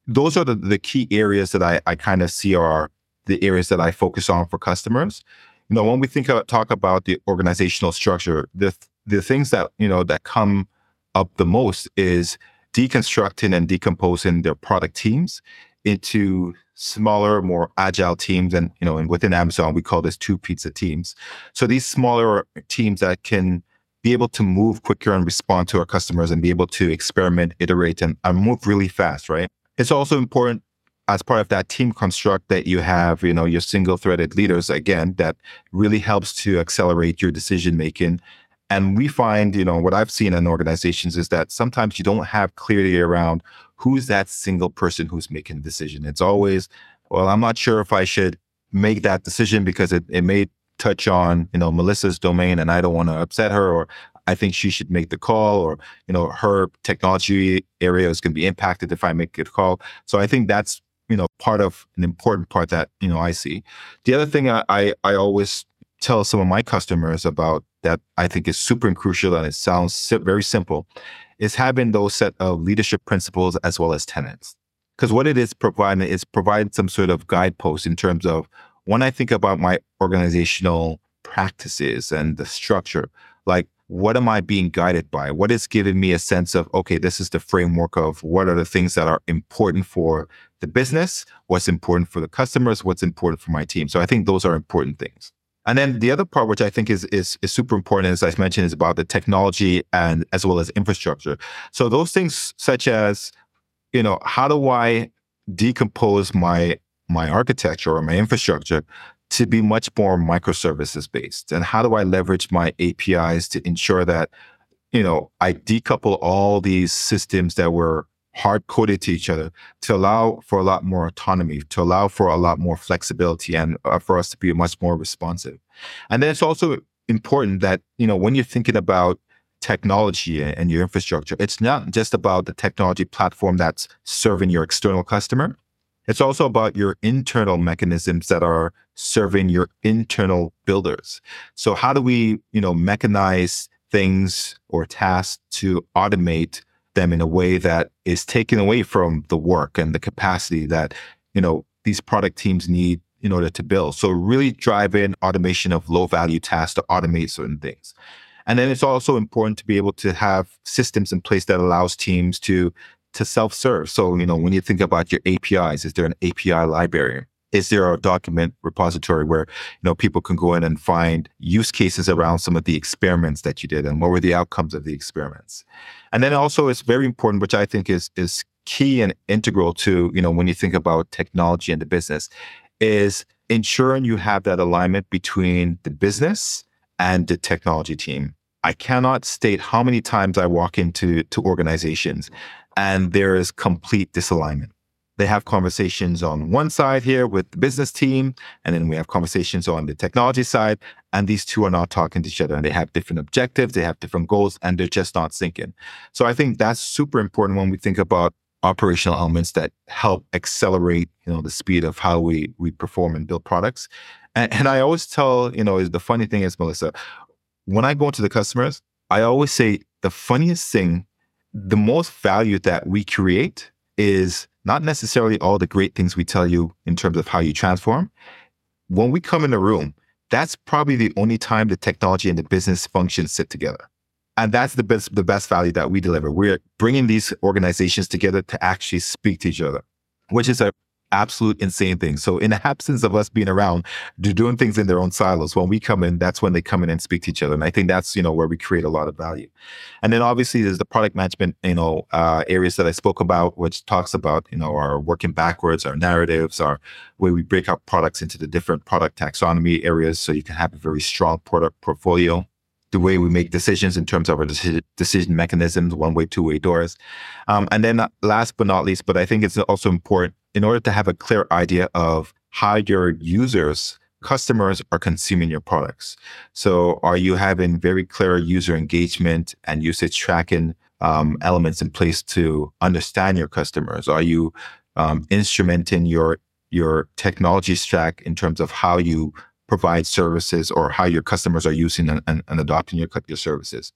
those are the, the key areas that I, I kind of see are the areas that I focus on for customers. You know, when we think about, talk about the organizational structure, the the things that, you know, that come up the most is deconstructing and decomposing their product teams into smaller, more agile teams. And, you know, and within Amazon, we call this two pizza teams. So these smaller teams that can be able to move quicker and respond to our customers and be able to experiment, iterate, and, and move really fast, right? It's also important as part of that team construct that you have, you know, your single threaded leaders again, that really helps to accelerate your decision making. And we find, you know, what I've seen in organizations is that sometimes you don't have clarity around who's that single person who's making the decision. It's always, well, I'm not sure if I should make that decision because it, it may touch on, you know, Melissa's domain and I don't want to upset her or I think she should make the call or, you know, her technology area is going to be impacted if I make a call. So I think that's, you know, part of an important part that, you know, I see. The other thing I, I, I always tell some of my customers about that I think is super crucial and it sounds very simple is having those set of leadership principles as well as tenants. Because what it is providing is providing some sort of guidepost in terms of when I think about my organizational practices and the structure, like what am I being guided by? What is giving me a sense of, okay, this is the framework of what are the things that are important for the business, what's important for the customers, what's important for my team. So I think those are important things. And then the other part, which I think is, is, is super important, as I mentioned, is about the technology and as well as infrastructure. So those things such as, you know, how do I decompose my my architecture or my infrastructure to be much more microservices based? And how do I leverage my APIs to ensure that, you know, I decouple all these systems that were hard coded to each other to allow for a lot more autonomy, to allow for a lot more flexibility and uh, for us to be much more responsive. And then it's also important that, you know, when you're thinking about technology and your infrastructure, it's not just about the technology platform that's serving your external customer. It's also about your internal mechanisms that are serving your internal builders. So how do we, you know, mechanize things or tasks to automate them in a way that is taken away from the work and the capacity that, you know, these product teams need in order to build. So really drive in automation of low value tasks to automate certain things. And then it's also important to be able to have systems in place that allows teams to to self-serve. So, you know, when you think about your APIs, is there an API library? Is there a document repository where, you know, people can go in and find use cases around some of the experiments that you did and what were the outcomes of the experiments? And then also it's very important, which I think is is key and integral to, you know, when you think about technology and the business, is ensuring you have that alignment between the business and the technology team. I cannot state how many times I walk into to organizations and there is complete disalignment. They have conversations on one side here with the business team, and then we have conversations on the technology side, and these two are not talking to each other. And they have different objectives, they have different goals, and they're just not syncing. So I think that's super important when we think about operational elements that help accelerate, you know, the speed of how we we perform and build products. And, and I always tell, you know, is the funny thing is, Melissa, when I go to the customers, I always say the funniest thing the most value that we create is not necessarily all the great things we tell you in terms of how you transform. When we come in a room, that's probably the only time the technology and the business functions sit together. And that's the best, the best value that we deliver. We're bringing these organizations together to actually speak to each other, which is a absolute insane things. So in the absence of us being around, they're doing things in their own silos. When we come in, that's when they come in and speak to each other. And I think that's, you know, where we create a lot of value. And then obviously there's the product management, you know, uh, areas that I spoke about, which talks about, you know, our working backwards, our narratives, our way we break up products into the different product taxonomy areas. So you can have a very strong product portfolio the way we make decisions in terms of our decision mechanisms, one way, two way doors. Um, and then last but not least, but I think it's also important in order to have a clear idea of how your users, customers are consuming your products. So are you having very clear user engagement and usage tracking um, elements in place to understand your customers? Are you um, instrumenting your your technology stack in terms of how you provide services or how your customers are using and, and, and adopting your, your services?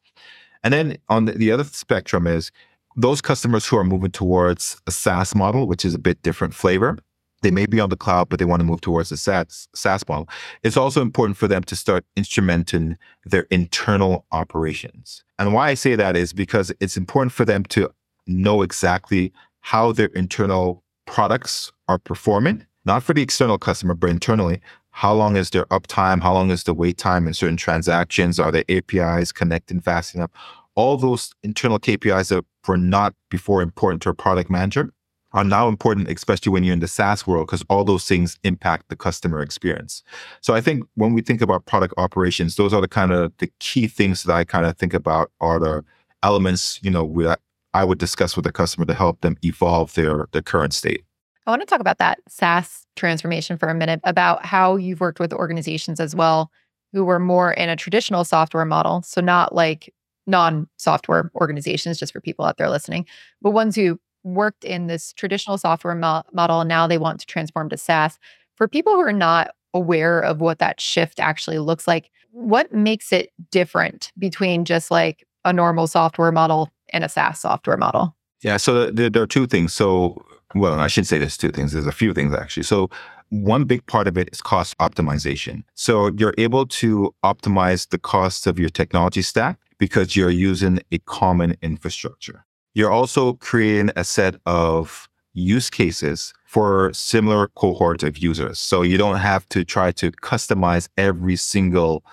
And then on the, the other spectrum is those customers who are moving towards a SaaS model, which is a bit different flavor, they may be on the cloud, but they want to move towards the SaaS, SaaS model. It's also important for them to start instrumenting their internal operations. And why I say that is because it's important for them to know exactly how their internal products are performing, not for the external customer, but internally. How long is their uptime? How long is the wait time in certain transactions? Are the APIs connecting fast enough? All those internal KPIs that were not before important to a product manager are now important, especially when you're in the SaaS world, because all those things impact the customer experience. So I think when we think about product operations, those are the kind of the key things that I kind of think about are the elements, you know, that I would discuss with the customer to help them evolve their their current state. I want to talk about that SaaS transformation for a minute, about how you've worked with organizations as well who were more in a traditional software model. So not like non software organizations, just for people out there listening, but ones who worked in this traditional software mo- model and now they want to transform to SaaS. For people who are not aware of what that shift actually looks like, what makes it different between just like a normal software model and a SaaS software model? Yeah, so there, there are two things. So, well, I should say there's two things. There's a few things actually. So, one big part of it is cost optimization. So, you're able to optimize the cost of your technology stack because you're using a common infrastructure. You're also creating a set of use cases for similar cohorts of users. So you don't have to try to customize every single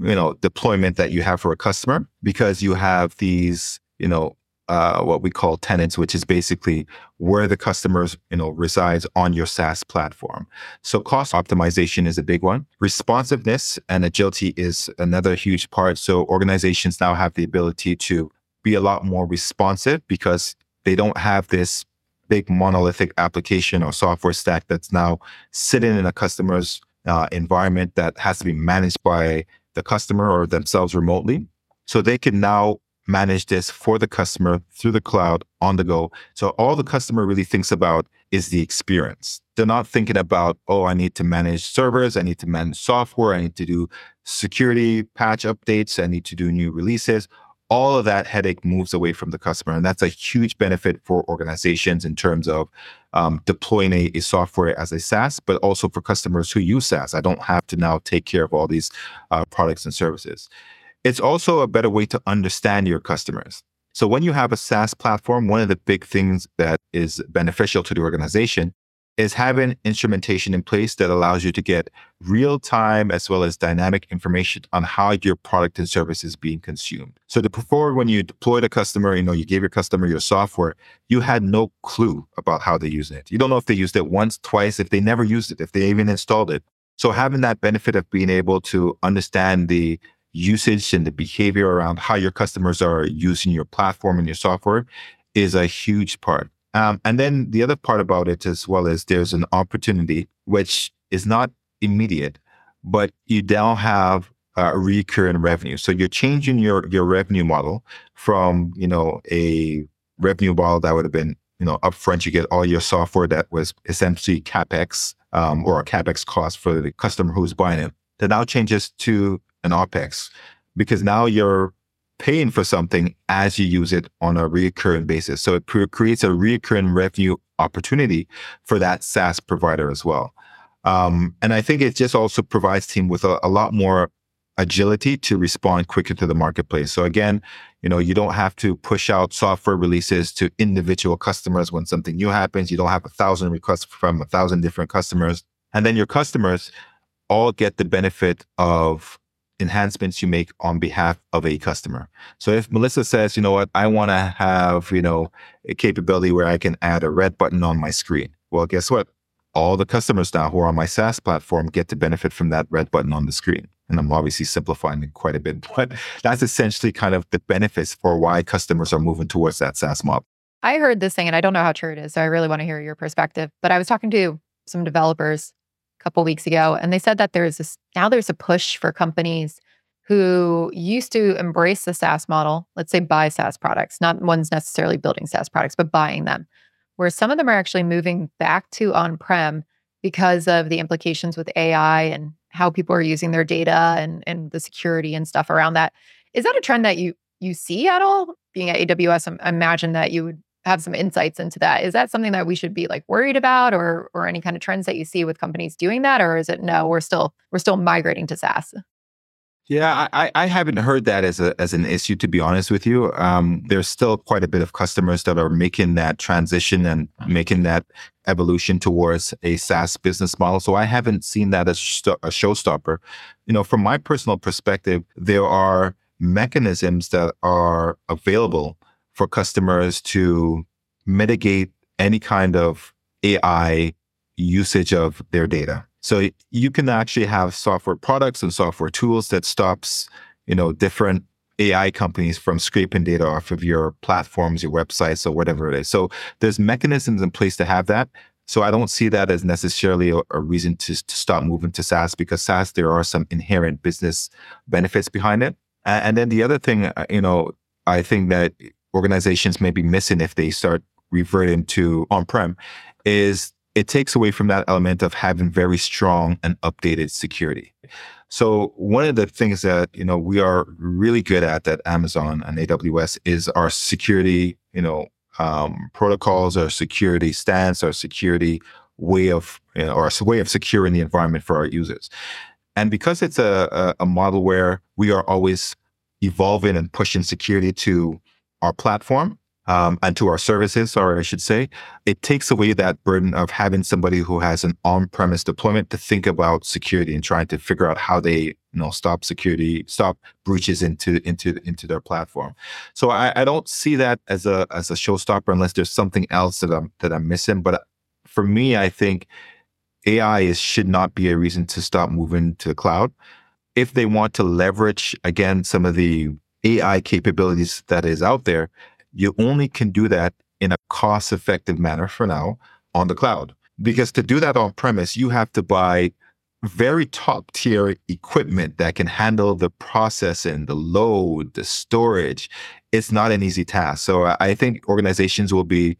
you know deployment that you have for a customer because you have these you know uh, what we call tenants, which is basically where the customers, you know, resides on your SaaS platform. So cost optimization is a big one. Responsiveness and agility is another huge part. So organizations now have the ability to be a lot more responsive because They don't have this big monolithic application or software stack that's now sitting in a customer's uh, environment that has to be managed by the customer or themselves remotely. So they can now manage this for the customer through the cloud on the go. So all the customer really thinks about is the experience. They're not thinking about, oh, I need to manage servers, I need to manage software, I need to do security patch updates, I need to do new releases. All of that headache moves away from the customer. And that's a huge benefit for organizations in terms of um, deploying a, a, software as a SaaS, but also for customers who use SaaS. I don't have to now take care of all these uh, products and services. It's also a better way to understand your customers. So when you have a SaaS platform, one of the big things that is beneficial to the organization is having instrumentation in place that allows you to get real time as well as dynamic information on how your product and service is being consumed. So before when you deployed a customer, you know, you gave your customer your software, you had no clue about how they use it. You don't know if they used it once, twice, if they never used it, if they even installed it. So having that benefit of being able to understand the usage and the behavior around how your customers are using your platform and your software is a huge part. Um, and then the other part about it as well is there's an opportunity which is not immediate, but you now have a recurring revenue. So you're changing your your revenue model from you know a revenue model that would have been you know upfront. You get all your software that was essentially capex um, or a capex cost for the customer who's buying it. That now changes to an OPEX because now you're paying for something as you use it on a recurring basis. So it creates a recurring revenue opportunity for that SaaS provider as well. Um, and I think it just also provides team with a, a lot more agility to respond quicker to the marketplace. So again, you know, you don't have to push out software releases to individual customers when something new happens. You don't have a thousand requests from a thousand different customers. And then your customers all get the benefit of enhancements you make on behalf of a customer. So if Melissa says, you know what, I want to have, you know, a capability where I can add a red button on my screen. Well, guess what? All the customers now who are on my SaaS platform get to benefit from that red button on the screen. And I'm obviously simplifying it quite a bit, but that's essentially kind of the benefits for why customers are moving towards that SaaS model. I heard this thing and I don't know how true it is. So I really want to hear your perspective. But I was talking to some developers couple weeks ago, and they said that there's this now there's a push for companies who used to embrace the SaaS model, let's say buy SaaS products, not ones necessarily building SaaS products, but buying them, where some of them are actually moving back to on prem because of the implications with AI and how people are using their data and, and the security and stuff around that. Is that a trend that you you see at all? Being at AWS, I imagine that you would have some insights into that. Is that something that we should be like worried about or or any kind of trends that you see with companies doing that? Or is it no, we're still we're still migrating to SaaS? Yeah, I, I haven't heard that as a as an issue to be honest with you. Um, there's still quite a bit of customers that are making that transition and making that evolution towards a SaaS business model. So I haven't seen that as a showstopper. You know, from my personal perspective, there are mechanisms that are available for customers to mitigate any kind of AI usage of their data. So you can actually have software products and software tools that stops, you know, different AI companies from scraping data off of your platforms, your websites, or whatever it is. So there's mechanisms in place to have that. So I don't see that as necessarily a, a reason to, to stop moving to SaaS because SaaS, there are some inherent business benefits behind it. And, and then the other thing, uh, you know, I think that organizations may be missing if they start reverting to on-prem is it takes away from that element of having very strong and updated security. So one of the things that you know we are really good at at Amazon and AWS is our security, you know, um, protocols, our security stance, our security way of you know, or way of securing the environment for our users. And because it's a, a, a model where we are always evolving and pushing security to our platform um, and to our services, or I should say, it takes away that burden of having somebody who has an on-premise deployment to think about security and trying to figure out how they, you know, stop security, stop breaches into into into their platform. So I, I don't see that as a as a showstopper unless there's something else that I'm that I'm missing. But for me, I think AI is should not be a reason to stop moving to the cloud. If they want to leverage again some of the AI capabilities that is out there, you only can do that in a cost effective manner for now on the cloud. Because to do that on premise, you have to buy very top tier equipment that can handle the processing, the load, the storage. It's not an easy task. So I think organizations will be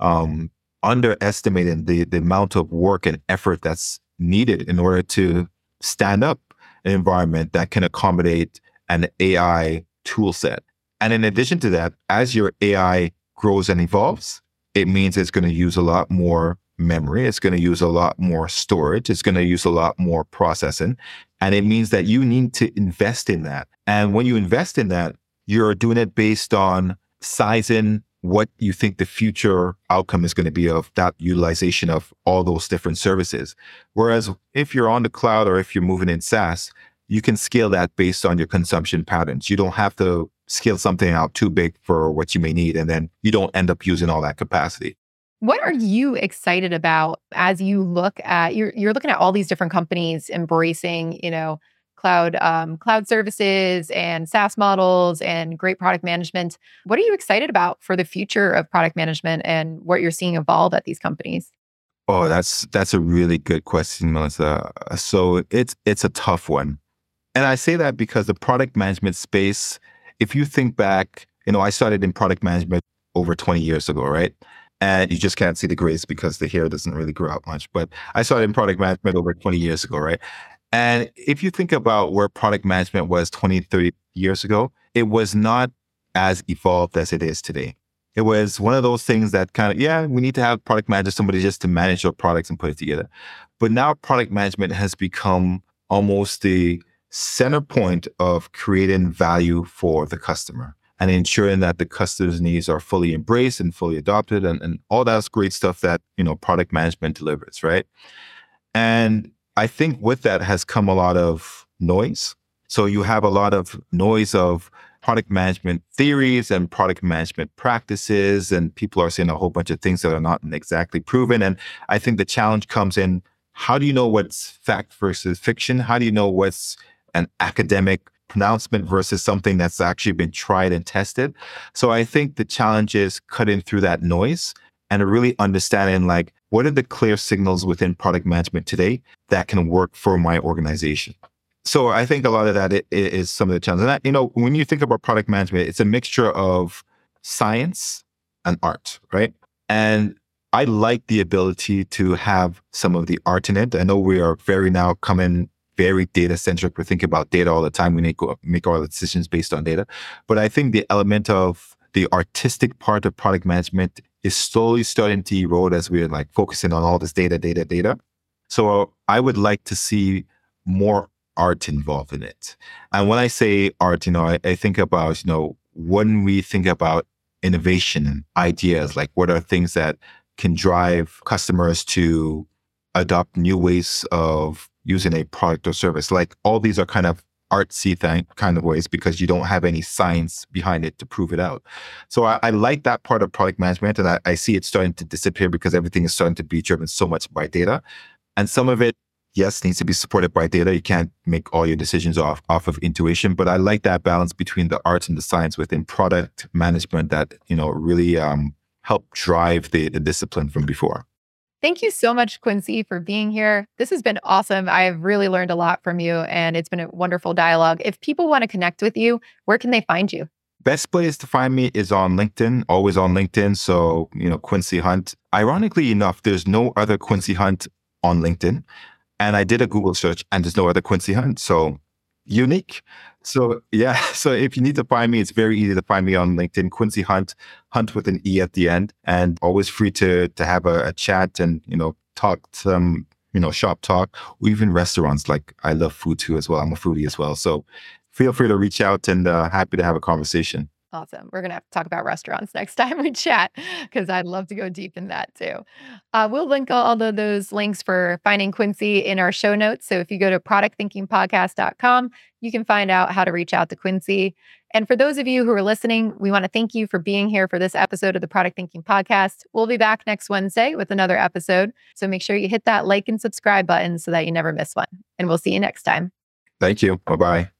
um, underestimating the, the amount of work and effort that's needed in order to stand up an environment that can accommodate an AI tool set. And in addition to that, as your AI grows and evolves, it means it's going to use a lot more memory. It's going to use a lot more storage. It's going to use a lot more processing. And it means that you need to invest in that. And when you invest in that, you're doing it based on sizing what you think the future outcome is going to be of that utilization of all those different services. Whereas if you're on the cloud or if you're moving in SaaS, you can scale that based on your consumption patterns. You don't have to scale something out too big for what you may need, and then you don't end up using all that capacity. What are you excited about as you look at you're you're looking at all these different companies embracing, you know, cloud um, cloud services and SaaS models and great product management. What are you excited about for the future of product management and what you're seeing evolve at these companies? Oh, that's that's a really good question, Melissa. So it's it's a tough one. And I say that because the product management space, if you think back, you know, I started in product management over 20 years ago, right? And you just can't see the grace because the hair doesn't really grow out much. But I started in product management over 20 years ago, right? And if you think about where product management was 20, 30 years ago, it was not as evolved as it is today. It was one of those things that kind of, yeah, we need to have product manager, somebody just to manage your products and put it together. But now product management has become almost the center point of creating value for the customer and ensuring that the customer's needs are fully embraced and fully adopted and, and all that's great stuff that, you know, product management delivers, right? And I think with that has come a lot of noise. So you have a lot of noise of product management theories and product management practices, and people are saying a whole bunch of things that are not exactly proven. And I think the challenge comes in how do you know what's fact versus fiction? How do you know what's an academic pronouncement versus something that's actually been tried and tested? So I think the challenge is cutting through that noise and really understanding like what are the clear signals within product management today that can work for my organization? So I think a lot of that is some of the challenges. And that, you know, when you think about product management, it's a mixture of science and art, right? And I like the ability to have some of the art in it. I know we are very now coming very data centric. We think about data all the time. We make, make all the decisions based on data. But I think the element of the artistic part of product management is slowly starting to erode as we're like focusing on all this data, data, data. So I would like to see more art involved in it. And when I say art, you know, I, I think about, you know, when we think about innovation and ideas, like what are things that can drive customers to adopt new ways of using a product or service. Like all these are kind of artsy thing, kind of ways because you don't have any science behind it to prove it out. So I, I like that part of product management, and I, I, see it starting to disappear because everything is starting to be driven so much by data, and some of it, yes, needs to be supported by data. You can't make all your decisions off off of intuition, but I like that balance between the arts and the science within product management that you know really um, help drive the, the discipline from before. Thank you so much, Quincy, for being here. This has been awesome. I've really learned a lot from you, and it's been a wonderful dialogue. If people want to connect with you, where can they find you? Best place to find me is on LinkedIn, always on LinkedIn. So, you know, Quincy Hunte. Ironically enough, there's no other Quincy Hunte on LinkedIn. And I did a Google search and there's no other Quincy Hunte. So unique. So yeah, so if you need to find me, it's very easy to find me on LinkedIn, Quincy Hunte, Hunt with an E at the end, and always free to to have a, a chat and you know talk some you know shop talk, or even restaurants. Like I love food too as well. I'm a foodie as well, so feel free to reach out and uh, happy to have a conversation. Awesome. We're going to have to talk about restaurants next time we chat because I'd love to go deep in that too. Uh, we'll link all of those links for finding Quincy in our show notes. So if you go to productthinkingpodcast.com, you can find out how to reach out to Quincy. And for those of you who are listening, we want to thank you for being here for this episode of the Product Thinking Podcast. We'll be back next Wednesday with another episode. So make sure you hit that like and subscribe button so that you never miss one. And we'll see you next time. Thank you. Bye bye.